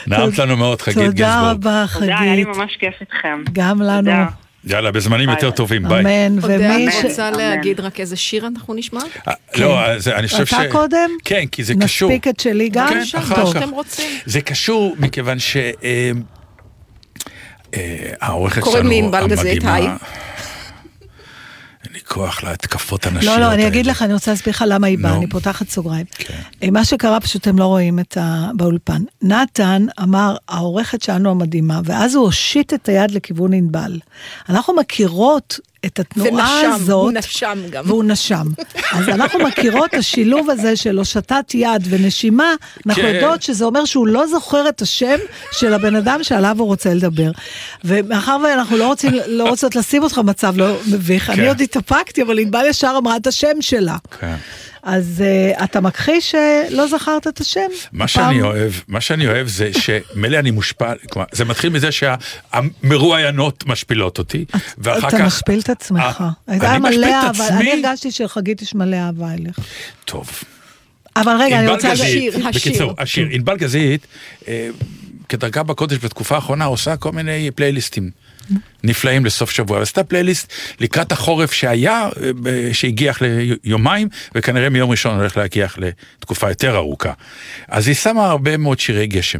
נעמת לנו מאוד, חגית תודה גינזבורג. רבה, תודה, היה לי חגית. ממש כיף איתכם. גם לנו. יאללה, בזמנים יותר טובים, ביי. אמן, אודיה, ומי את ש... רוצה. להגיד רק איזה שיר אנחנו נשמע? אה, לא, אז אני חושב ש... אתה קודם? כן, כי זה קשור. נספיק את שלי גם? כן, בבקשה, אחר מה כך. שאתם רוצים. זה קשור מכיוון ש... אה, אה, העורכת שלנו, קוראים לי ענבל גזית, המדהימה, היי. אין לי כוח להתקפות הנשיות לא, לא, אני האלה. אגיד לך, אני רוצה להסביר לך למה היא באה. אני פותחת סוגריים. כן. אה, מה שקרה, פשוט הם לא רואים את ה... באולפן. נתן אמר, העורכת שלנו המדהימה, ואז הוא הושיט את היד לכיוון ענבל. אנחנו מכירות את התנועה ונשם, הזאת. הוא נשם גם. והוא נשם. <laughs> אז אנחנו מכירות את השילוב הזה של הושטת יד ונשימה, אנחנו כן. יודעות שזה אומר שהוא לא זוכר את השם של הבן אדם שעליו הוא רוצה לדבר. ומאחר ואנחנו לא, רוצים, לא רוצות לשים אותך במצב לא מביך, אני כן. עוד התאפקתי, אבל ענבל ישר אמרה את השם שלה. כן. אז uh, אתה מכחיש שלא זכרת את השם? מה פעם- שאני אוהב, מה שאני אוהב זה שמילא אני מושפע, כלומר, זה מתחיל מזה שהמרואיינות משפילות אותי, ואחר כך... אתה משפיל את עצמך. אה, אני משפיל את אהבה, אני עצמי? הרגשתי שלחגית יש מלא אהבה אליך. טוב. אבל רגע, אני רוצה... השיר, השיר. בקיצור, השיר, ענבל גזית, אה, כדרכה בקודש בתקופה האחרונה, עושה כל מיני פלייליסטים. נפלאים לסוף שבוע, ועשתה פלייליסט לקראת החורף שהיה, אה, שהגיח ליומיים, וכנראה מיום ראשון הולך להגיח לתקופה יותר ארוכה. אז היא שמה הרבה מאוד שירי גשם.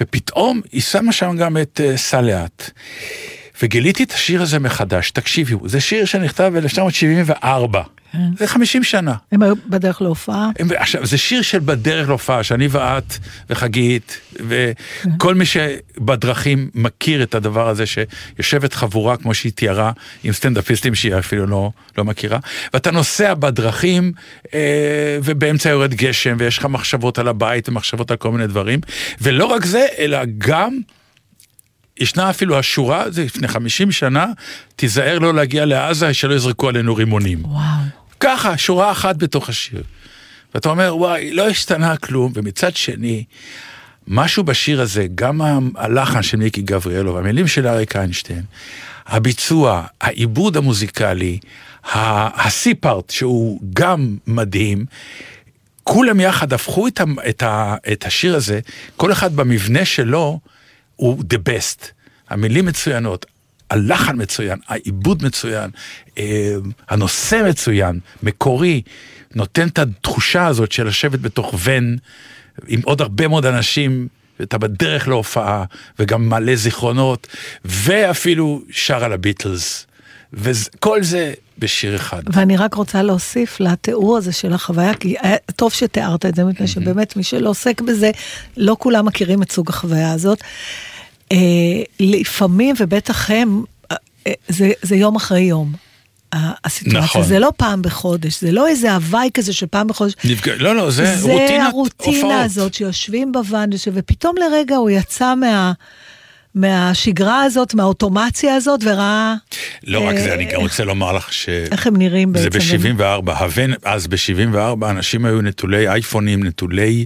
ופתאום היא שמה שם גם את אה, סע לאט. וגיליתי את השיר הזה מחדש, תקשיבו, זה שיר שנכתב ב-1974, זה 50 שנה. הם היו בדרך להופעה. הם- עכשיו, זה שיר של בדרך להופעה, שאני ואת וחגית, וכל מי שבדרכים מכיר את הדבר הזה, שיושבת חבורה, כמו שהיא תיארה, עם סטנדאפיסטים שהיא אפילו לא, לא מכירה, ואתה נוסע בדרכים, אה, ובאמצע יורד גשם, ויש לך מחשבות על הבית ומחשבות על כל מיני דברים, ולא רק זה, אלא גם... ישנה אפילו השורה, זה לפני 50 שנה, תיזהר לא להגיע לעזה, שלא יזרקו עלינו רימונים. וואו. ככה, שורה אחת בתוך השיר. ואתה אומר, וואי, לא השתנה כלום, ומצד שני, משהו בשיר הזה, גם הלחן של מיקי גבריאלוב, המילים של אריק איינשטיין, הביצוע, העיבוד המוזיקלי, השיא פארט, שהוא גם מדהים, כולם יחד הפכו את, ה, את, ה, את השיר הזה, כל אחד במבנה שלו הוא the best. המילים מצוינות, הלחן מצוין, העיבוד מצוין, אה, הנושא מצוין, מקורי, נותן את התחושה הזאת של לשבת בתוך ון עם עוד הרבה מאוד אנשים. ואתה בדרך להופעה, וגם מלא זיכרונות, ואפילו שר על הביטלס. וכל זה בשיר אחד. ואני רק רוצה להוסיף לתיאור הזה של החוויה, כי היה- טוב שתיארת את זה, מפני שבאמת מי שלא עוסק בזה, לא כולם מכירים את סוג החוויה הזאת. אה, לפעמים, ובטח הם, אה, אה, זה, זה יום אחרי יום. הסיטואציה, נכון. זה לא פעם בחודש, זה לא איזה הוואי כזה של פעם בחודש. נפגע, לא, לא, זה, זה רוטינת הרוטינה הופעות. הזאת שיושבים בוואן, ופתאום לרגע הוא יצא מה, מהשגרה הזאת, מהאוטומציה הזאת, וראה לא רק אה, זה, אני גם רוצה לומר לך ש... איך הם נראים זה בעצם. ב-74, הבן, אז ב-74 אנשים היו נטולי אייפונים, נטולי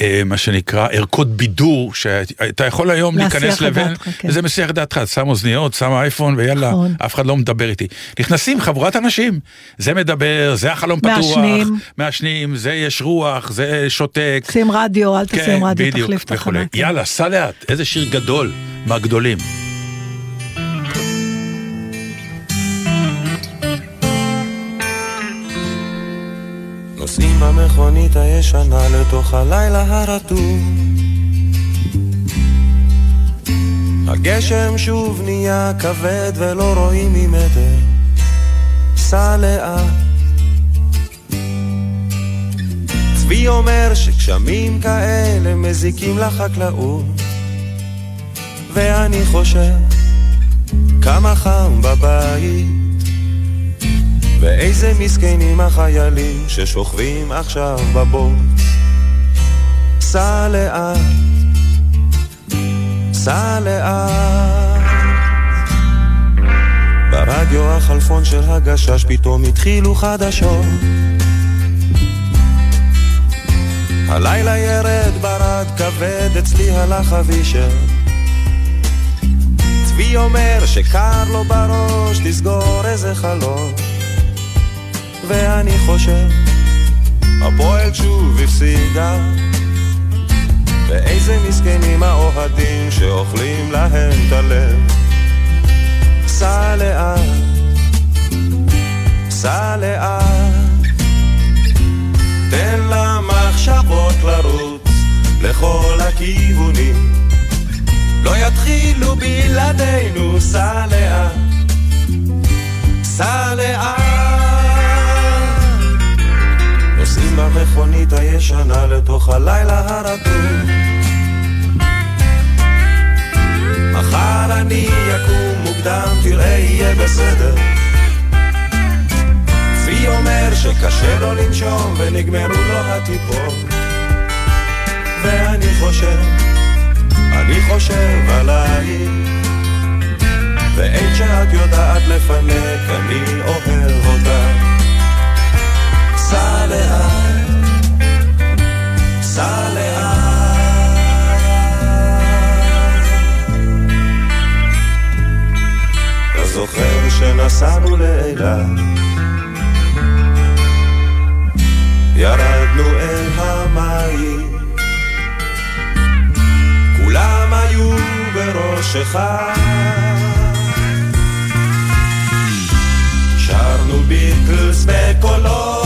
אה, מה שנקרא ערכות בידור, שאתה יכול היום להיכנס דעתך, כן. וזה מסיח את דעתך, שם אוזניות, שם אייפון ויאללה, נכון. אף אחד לא מדבר איתי. נכנסים חבורת אנשים, זה מדבר, זה החלום פתוח, מעשנים. מעשנים, זה יש רוח, זה שותק. שים רדיו, אל תשים כן, רדיו, בדיוק, תחליף תחנה. כן. יאללה, סע לאט, איזה שיר גדול, מהגדולים. נוסעים במכונית הישנה לתוך הלילה הרטוב. הגשם שוב נהיה כבד ולא רואים ממטר. סע לאט. צבי אומר שגשמים כאלה מזיקים לחקלאות ואני חושב כמה חם בבית ואיזה מסכנים החיילים ששוכבים עכשיו בבוץ. סע לאט, סע לאט. ברדיו החלפון של הגשש פתאום התחילו חדשות. הלילה ירד ברד כבד, אצלי הלך אבישר. צבי אומר שקר לו בראש לסגור איזה חלום. ואני חושב, הפועל שוב הפסידה. ואיזה מסכנים האוהדים שאוכלים להם את הלב. סע לאט, סע לאט, תן למחשבות לרוץ לכל הכיוונים. לא יתחילו בלעדינו, סע לאט, סע לאט. נוסעים במכונית הישנה לתוך הלילה הרטוב. מחר אני אקום מוקדם, תראה יהיה בסדר. קשה לו לנשום ונגמרו לו הטיפות ואני חושב, אני חושב עלייך ואין שאת יודעת לפנק, אני אוהב אותך. סע לאט, סע לאט. אתה זוכר שנסענו לאילת? ירדנו אל המים היו בראש אחד. שרנו ביטלס בקולות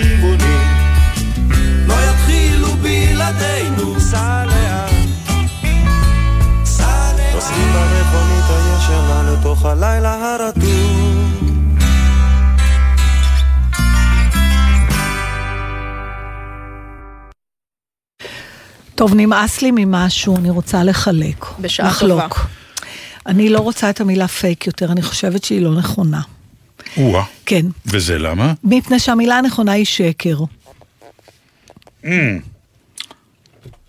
הכיוונים. לא יתחילו בלעדינו, סע לאט. נוסעים במכונית הישנה לתוך הלילה הרטוב טוב, נמאס לי ממשהו, אני רוצה לחלק. בשעה לחלוק. טובה. אני לא רוצה את המילה פייק יותר, אני חושבת שהיא לא נכונה. או-אה. כן, וזה למה? מפני שהמילה הנכונה היא שקר.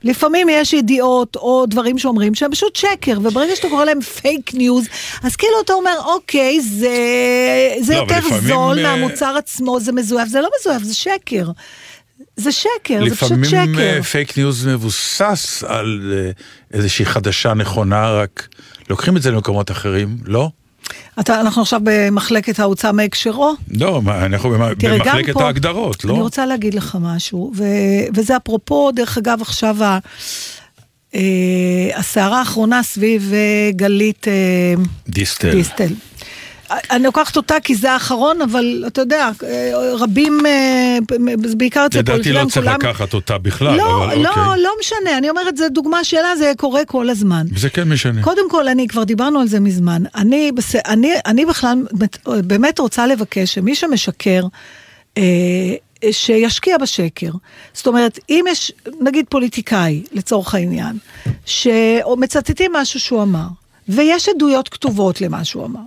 לפעמים יש ידיעות או דברים שאומרים שהם פשוט שקר, וברגע שאתה קורא להם פייק ניוז, אז כאילו אתה אומר, אוקיי, זה, זה לא, יותר אבל לפעמים, זול אה, מהמוצר עצמו, זה מזויף, זה לא מזויף, זה שקר. זה שקר, זה פשוט לפעמים שקר. אה, פייק ניוז מבוסס על אה, איזושהי חדשה נכונה, רק לוקחים את זה למקומות אחרים, לא? אתה, אנחנו עכשיו במחלקת ההוצאה מהקשרו. לא, אנחנו במ- תראה, במחלקת פה, ההגדרות, לא? אני רוצה להגיד לך משהו, ו, וזה אפרופו, דרך אגב, עכשיו ה, אה, הסערה האחרונה סביב אה, גלית אה, דיסטל. דיסטל. אני לוקחת אותה כי זה האחרון, אבל אתה יודע, רבים, אה, בעיקר אצל לדעתי לא צריך כולם... לקחת אותה בכלל, לא, אבל לא, אוקיי. לא משנה, אני אומרת, זו דוגמה שלה, זה קורה כל הזמן. זה כן משנה. קודם כל, אני, כבר דיברנו על זה מזמן, אני. אני, אני בכלל מת- באמת רוצה לבקש שמי שמשקר, אה, שישקיע בשקר. זאת אומרת, אם יש, נגיד פוליטיקאי, לצורך העניין, שמצטטים משהו שהוא אמר, ויש עדויות כתובות למה שהוא אמר,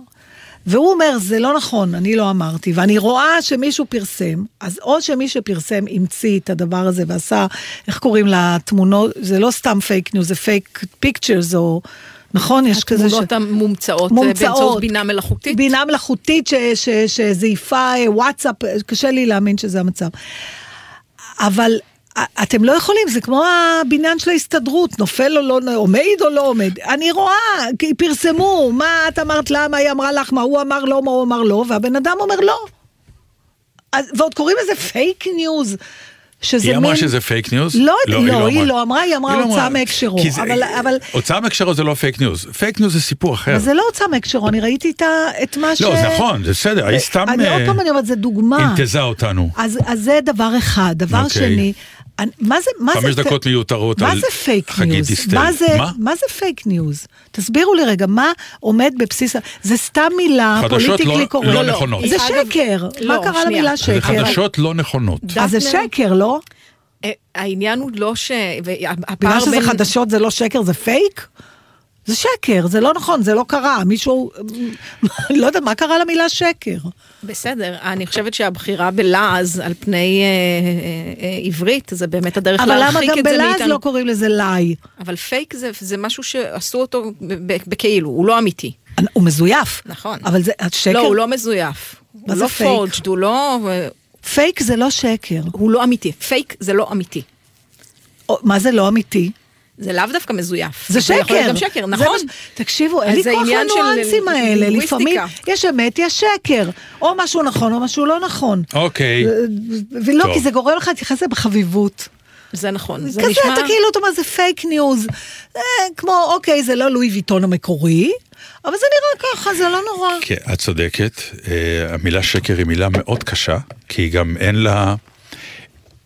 והוא אומר, זה לא נכון, אני לא אמרתי, ואני רואה שמישהו פרסם, אז או שמי שפרסם המציא את הדבר הזה ועשה, איך קוראים לתמונות, זה לא סתם פייק ניוז, זה fake pictures, או, נכון? יש כזה ש... התמונות המומצאות אה, מומצאות. באמצעות בינה מלאכותית. בינה מלאכותית שזייפה אה, וואטסאפ, קשה לי להאמין שזה המצב. אבל אתם לא יכולים, זה כמו הבניין של ההסתדרות, נופל או לא, עומד או לא עומד. אני רואה, כי פרסמו, מה את אמרת לה, מה היא אמרה לך, מה הוא אמר לא, מה הוא אמר לא, והבן אדם אומר לא. אז, ועוד קוראים לזה פייק ניוז. שזה היא אמרה מין- שזה פייק ניוז? לא, לא, היא לא אמרה, היא אמרה היא לא הוצאה מהקשרו. זה- אבל, אבל, הוצאה מהקשרו זה לא פייק ניוז. פייק ניוז זה סיפור אחר. זה לא הוצאה מהקשרו, אני ראיתי את את מה ש... לא, זה נכון, זה בסדר, היא סתם אני עוד אה, פעם אני אומרת, זה דוגמה. אינטזה אותנו. אז, אז זה דבר אחד. דבר אוקיי. שני, מה זה, מה חמש זה, דקות מיותרות מה על זה פייק חגית ניוז? דיסטל. מה זה, מה? מה זה פייק ניוז? תסבירו לי רגע, מה עומד בבסיס, זה סתם מילה, חדשות פוליטיקלי לא- קורקט. לא נכונות. זה אגב, שקר. לא, מה קרה שנייה. למילה זה שקר? חדשות לא נכונות. אז זה דפנה- שקר, לא? אה, העניין הוא לא ש... בגלל שזה בין... חדשות זה לא שקר, זה פייק? זה שקר, זה לא נכון, זה לא קרה. מישהו, לא יודעת, מה קרה למילה שקר? בסדר, אני חושבת שהבחירה בלעז על פני אה, אה, אה, עברית, זה באמת הדרך אבל למה להרחיק גם את זה מאיתנו. בלעז לא קוראים לזה לי? אבל פייק זה, זה משהו שעשו אותו בכאילו, הוא לא אמיתי. הוא מזויף. נכון. אבל זה, השקר, לא, הוא לא מזויף. הוא זה לא? forged, הוא לא... פייק זה לא שקר. הוא לא אמיתי. פייק זה לא אמיתי. מה זה לא אמיתי? זה לאו דווקא מזויף. זה שקר. יכול להיות גם שקר, זה נכון. מה ש- תקשיבו, אין לי זה כוח לניואנסים האלה. לפעמים יש אמת, יש שקר. או משהו נכון או משהו לא נכון. אוקיי. ולא, טוב. כי זה גורם לך להתייחס לזה בחביבות. זה נכון. זה כזה, נשמע... אתה כאילו, אתה אומר, זה פייק ניוז. אה, כמו, אוקיי, זה לא לואי ויטון המקורי, אבל זה נראה ככה, זה לא נורא. כן, את צודקת. אה, המילה שקר היא מילה מאוד קשה, כי גם אין לה,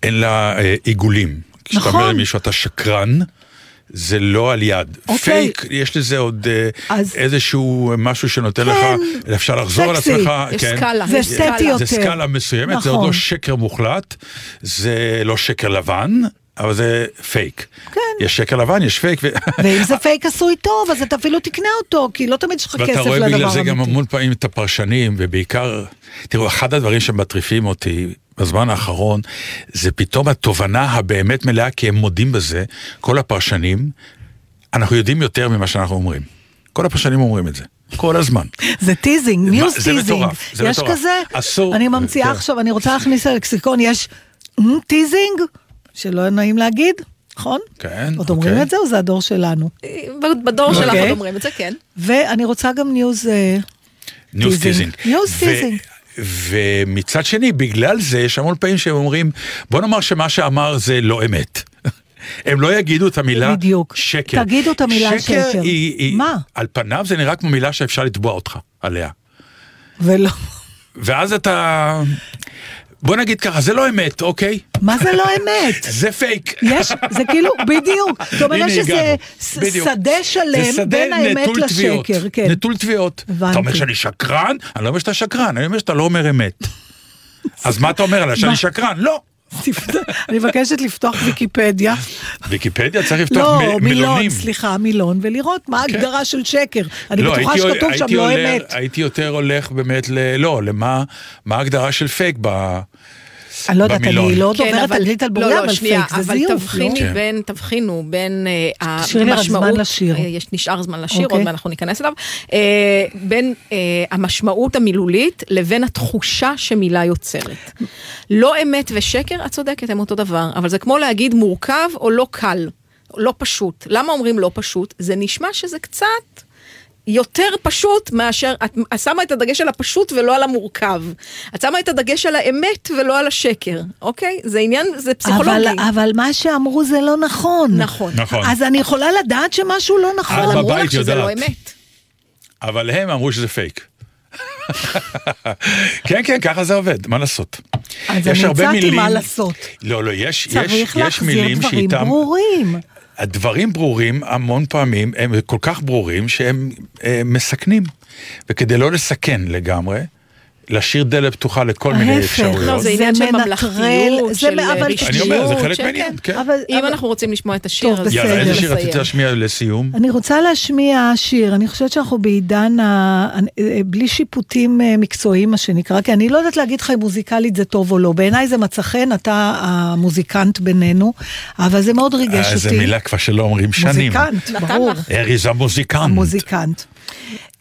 אין לה אה, עיגולים. כשאתה נכון. אומר למישהו אתה שקרן, זה לא על יד. אוקיי. פייק, יש לזה עוד אה, אז- איזשהו משהו שנותן לך, כן. אפשר לחזור על סקסי. עצמך. יש כן. סקאלה. זה סקאלה. יותר. זה סקאלה מסוימת, זה עוד נכון. לא שקר מוחלט, זה לא שקר לבן, אבל זה פייק. כן. יש שקר לבן, יש פייק. ו... <laughs> ואם זה פייק עשוי טוב, אז אתה אפילו תקנה אותו, כי לא תמיד יש לך כסף ואתה לדבר רואה אמיתי. בגלל זה גם המון פעמים את הפרשנים, ובעיקר, תראו, אחד הדברים שמטריפים אותי בזמן האחרון, זה פתאום התובנה הבאמת מלאה, כי הם מודים בזה, כל הפרשנים, אנחנו יודעים יותר ממה שאנחנו אומרים. כל הפרשנים אומרים את זה, כל הזמן. <laughs> זה teasing, מה, news זה teasing. מטורף, זה יש מטורף. כזה, אסור. אני ממציאה כן. עכשיו, אני רוצה להכניס ללקסיקון, יש "מ, teasing, שלא נעים להגיד, נכון? כן, עוד אומרים אוקיי. את זה או זה הדור שלנו? בדור שלך אוקיי. עוד אומרים את זה, כן. ואני רוצה גם ניוז... ניוז טיזינג. טיזינג. ניוז טיזינג. ומצד שני, בגלל זה, יש המון פעמים שהם אומרים, בוא נאמר שמה שאמר זה לא אמת. <laughs> הם לא יגידו את המילה בדיוק. שקר. תגידו את המילה שקר. שקר היא, היא, מה? על פניו זה נראה כמו מילה שאפשר לתבוע אותך עליה. ולא... ואז אתה... בוא נגיד ככה, זה לא אמת, אוקיי? מה זה לא אמת? <laughs> זה פייק. יש, זה כאילו, בדיוק. <laughs> זאת אומרת הנה, שזה הגענו. ש- בדיוק. שדה שלם בין האמת. לשקר. כן. נטול תביעות. אתה אומר שאני שקרן? אני לא אומר שאתה שקרן, אני אומר שאתה לא אומר אמת. <laughs> אז מה אתה אומר עליי? שאני? שקרן? לא. אני מבקשת לפתוח ויקיפדיה. ויקיפדיה צריך לפתוח לא, מ- מילון, מילונים. סליחה, מילון, ולראות מה כן. ההגדרה של שקר. אני לא, בטוחה שכתוב שם לא אמת. הייתי יותר הולך באמת ל... לא, למה מה ההגדרה של פייק ב... אני לא יודעת. אני לא כן, דוברת אנגלית על לא, בוריה, לא, אבל שנייה, פייק זה אבל זיוף, לא? תבחיני כן. בין, תבחינו בין אה, המשמעות, לשיר. אה, יש, נשאר זמן לשיר, אוקיי. עוד מעט אנחנו ניכנס אליו, אה, בין המשמעות המילולית לבין התחושה שמילה יוצרת. לא אמת ושקר, את צודקת, הם אותו דבר, אבל זה כמו להגיד מורכב או לא קל, לא פשוט. למה אומרים לא פשוט? זה נשמע שזה קצת... יותר פשוט מאשר, את שמה את הדגש על הפשוט ולא על המורכב. את שמה את הדגש על האמת ולא על השקר, אוקיי? זה עניין, זה פסיכולוגי. אבל, אבל מה שאמרו זה לא נכון. נכון. נכון. אז אני יכולה לדעת שמשהו לא נכון. אבל אמרו לך שזה לא יודעת. אמת. אבל הם אמרו שזה פייק. כן, כן, ככה זה עובד, מה לעשות? אז יש אני הצעתי מילים- מה לעשות. לא, לא, יש, יש, צריך יש להחזיר מילים דברים שאיתם... ברורים. הדברים ברורים המון פעמים, הם כל כך ברורים שהם אה, מסכנים. וכדי לא לסכן לגמרי, להשאיר דלת פתוחה לכל מיני ההפך. אפשרויות. לא, זה עניין של ממלכתיות, זה של רשמיות. אני אומר, זה חלק שקר. מהעניין, כן. אבל, אם אנחנו רוצים לשמוע את השיר, אז יאללה, בסדר. איזה שיר. רצית להשמיע לסיום? אני רוצה להשמיע שיר, אני חושבת שאנחנו בעידן, ה... בלי שיפוטים אה, מקצועיים מה שנקרא, כי אני לא יודעת להגיד לך אם מוזיקלית זה טוב או לא, בעיניי זה מצא חן, אתה המוזיקנט בינינו, אבל זה מאוד ריגש אה, אותי. זו מילה כבר שלא אומרים שנים. מוזיקנט, ברור. ארי זה המוזיקנט. המוזיקנט.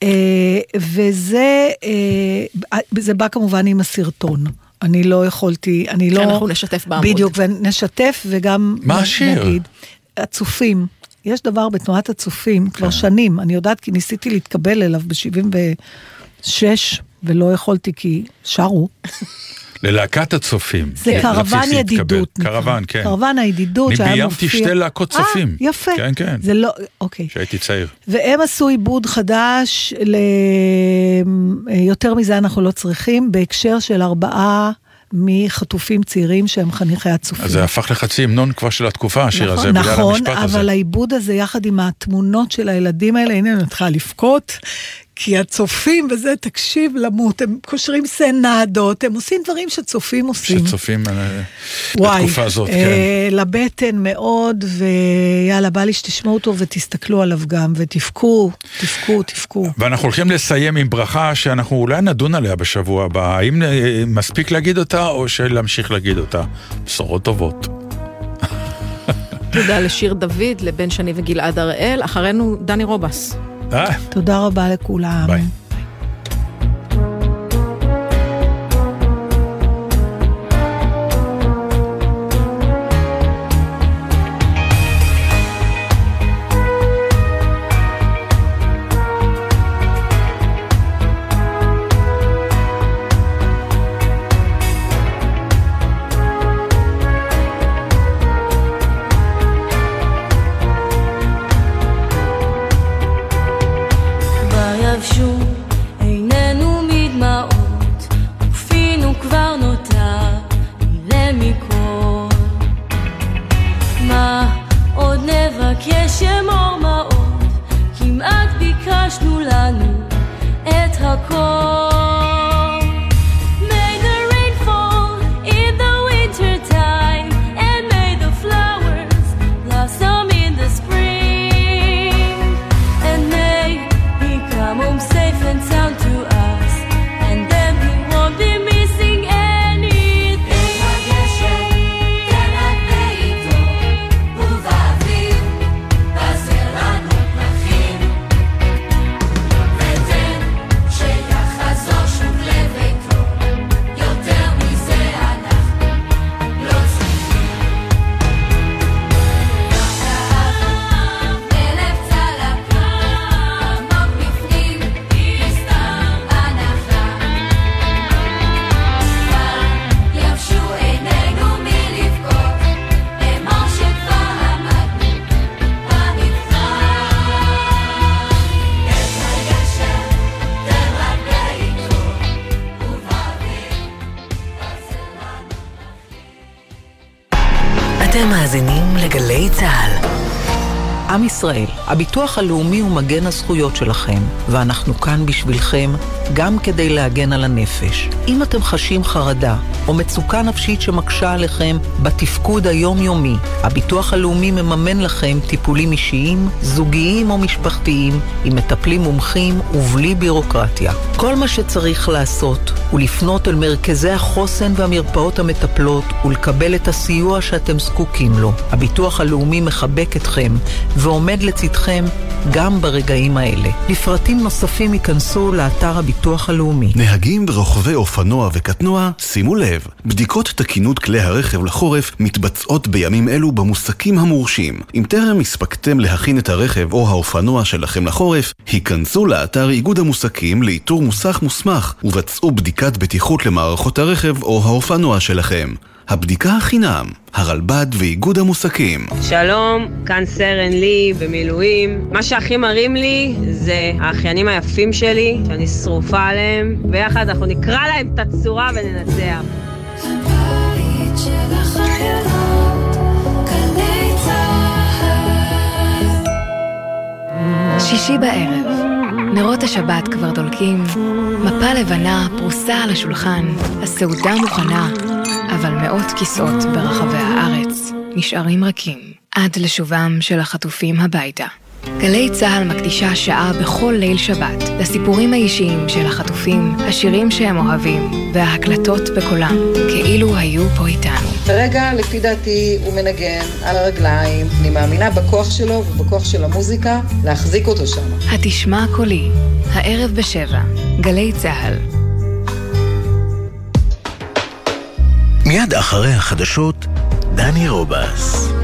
אה, וזה, אה, זה בא כמובן עם הסרטון. אני לא יכולתי, אני לא... שאנחנו נשתף בעמוד. בדיוק, ונשתף וגם... מה השיר? נגיד, הצופים. יש דבר בתנועת הצופים כן. כבר שנים, אני יודעת כי ניסיתי להתקבל אליו ב-76 ולא יכולתי כי שרו. ללהקת הצופים. זה כן, קרוון. ידידות. נקרא. קרוון, כן. קרוון הידידות אני שהיה ביימתי מופיע. שתי להקות אה, צופים. יפה. כן, כן. זה לא, אוקיי. כשהייתי צעיר. והם עשו עיבוד חדש, ל... יותר מזה אנחנו לא צריכים, בהקשר של ארבעה מחטופים צעירים שהם חניכי הצופים. אז זה הפך לחצי המנון כבר של התקופה, השיר הזה, בגלל נכון, המשפט הזה. אבל העיבוד הזה יחד עם התמונות של הילדים האלה, הנה אני מתחילה לבכות, כי הצופים וזה, תקשיב, למות, הם קושרים סנדות, הם עושים דברים שצופים עושים. שצופים אה, וואי, בתקופה הזאת, אה, כן. לבטן מאוד, ויאללה, בא לי שתשמעו אותו ותסתכלו עליו גם, ותבכו, תבכו, תבכו. ואנחנו הולכים לסיים עם ברכה שאנחנו אולי נדון עליה בשבוע הבא. האם אה, מספיק להגיד אותה, או שלהמשיך להגיד אותה? בשורות טובות. תודה לשיר דוד, לבן שני וגלעד הראל, אחרינו דני רובס. תודה רבה לכולם. ביי. הביטוח הלאומי הוא מגן הזכויות שלכם, ואנחנו כאן בשבילכם גם כדי להגן על הנפש. אם אתם חשים חרדה או מצוקה נפשית שמקשה עליכם בתפקוד היומיומי, הביטוח הלאומי מממן לכם טיפולים אישיים, זוגיים או משפחתיים, עם מטפלים מומחים ובלי בירוקרטיה. כל מה שצריך לעשות הוא לפנות אל מרכזי החוסן והמרפאות המטפלות ולקבל את הסיוע שאתם זקוקים לו. הביטוח הלאומי מחבק אתכם ועומד לצדכם גם ברגעים האלה. לפרטים נוספים ייכנסו לאתר הביטוח הלאומי. נהגים ורוכבי אופנוע וקטנוע, שימו לב, בדיקות תקינות כלי הרכב לחורף מתבצעות בימים אלו במוסקים המורשים. אם טרם הספקתם להכין את הרכב או האופנוע שלכם לחורף, היכנסו לאתר איגוד המוסקים לאיתור מוסך מוסמך ובצעו בדיקת בטיחות למערכות הרכב או האופנוע שלכם. הבדיקה החינם, הרלב"ד ואיגוד המוסקים. שלום, כאן סרן לי במילואים. מה שהכי מרים לי זה האחיינים היפים שלי, שאני שרופה עליהם. ביחד אנחנו נקרע להם את הצורה וננצח. הבית של החיילות, גלי צהל. שישי בערב, נרות השבת כבר דולקים, מפה לבנה פרוסה על השולחן, הסעודה מוכנה, אבל מאות כיסאות ברחבי הארץ נשארים ריקים, עד לשובם של החטופים הביתה. גלי צה"ל מקדישה שעה בכל ליל שבת לסיפורים האישיים של החטופים, השירים שהם אוהבים וההקלטות בקולם, כאילו היו פה איתנו. כרגע, לפי דעתי, הוא מנגן על הרגליים. אני מאמינה בכוח שלו ובכוח של המוזיקה להחזיק אותו שם. התשמע קולי, הערב בשבע, גלי צה"ל. מיד אחרי החדשות, דני רובס.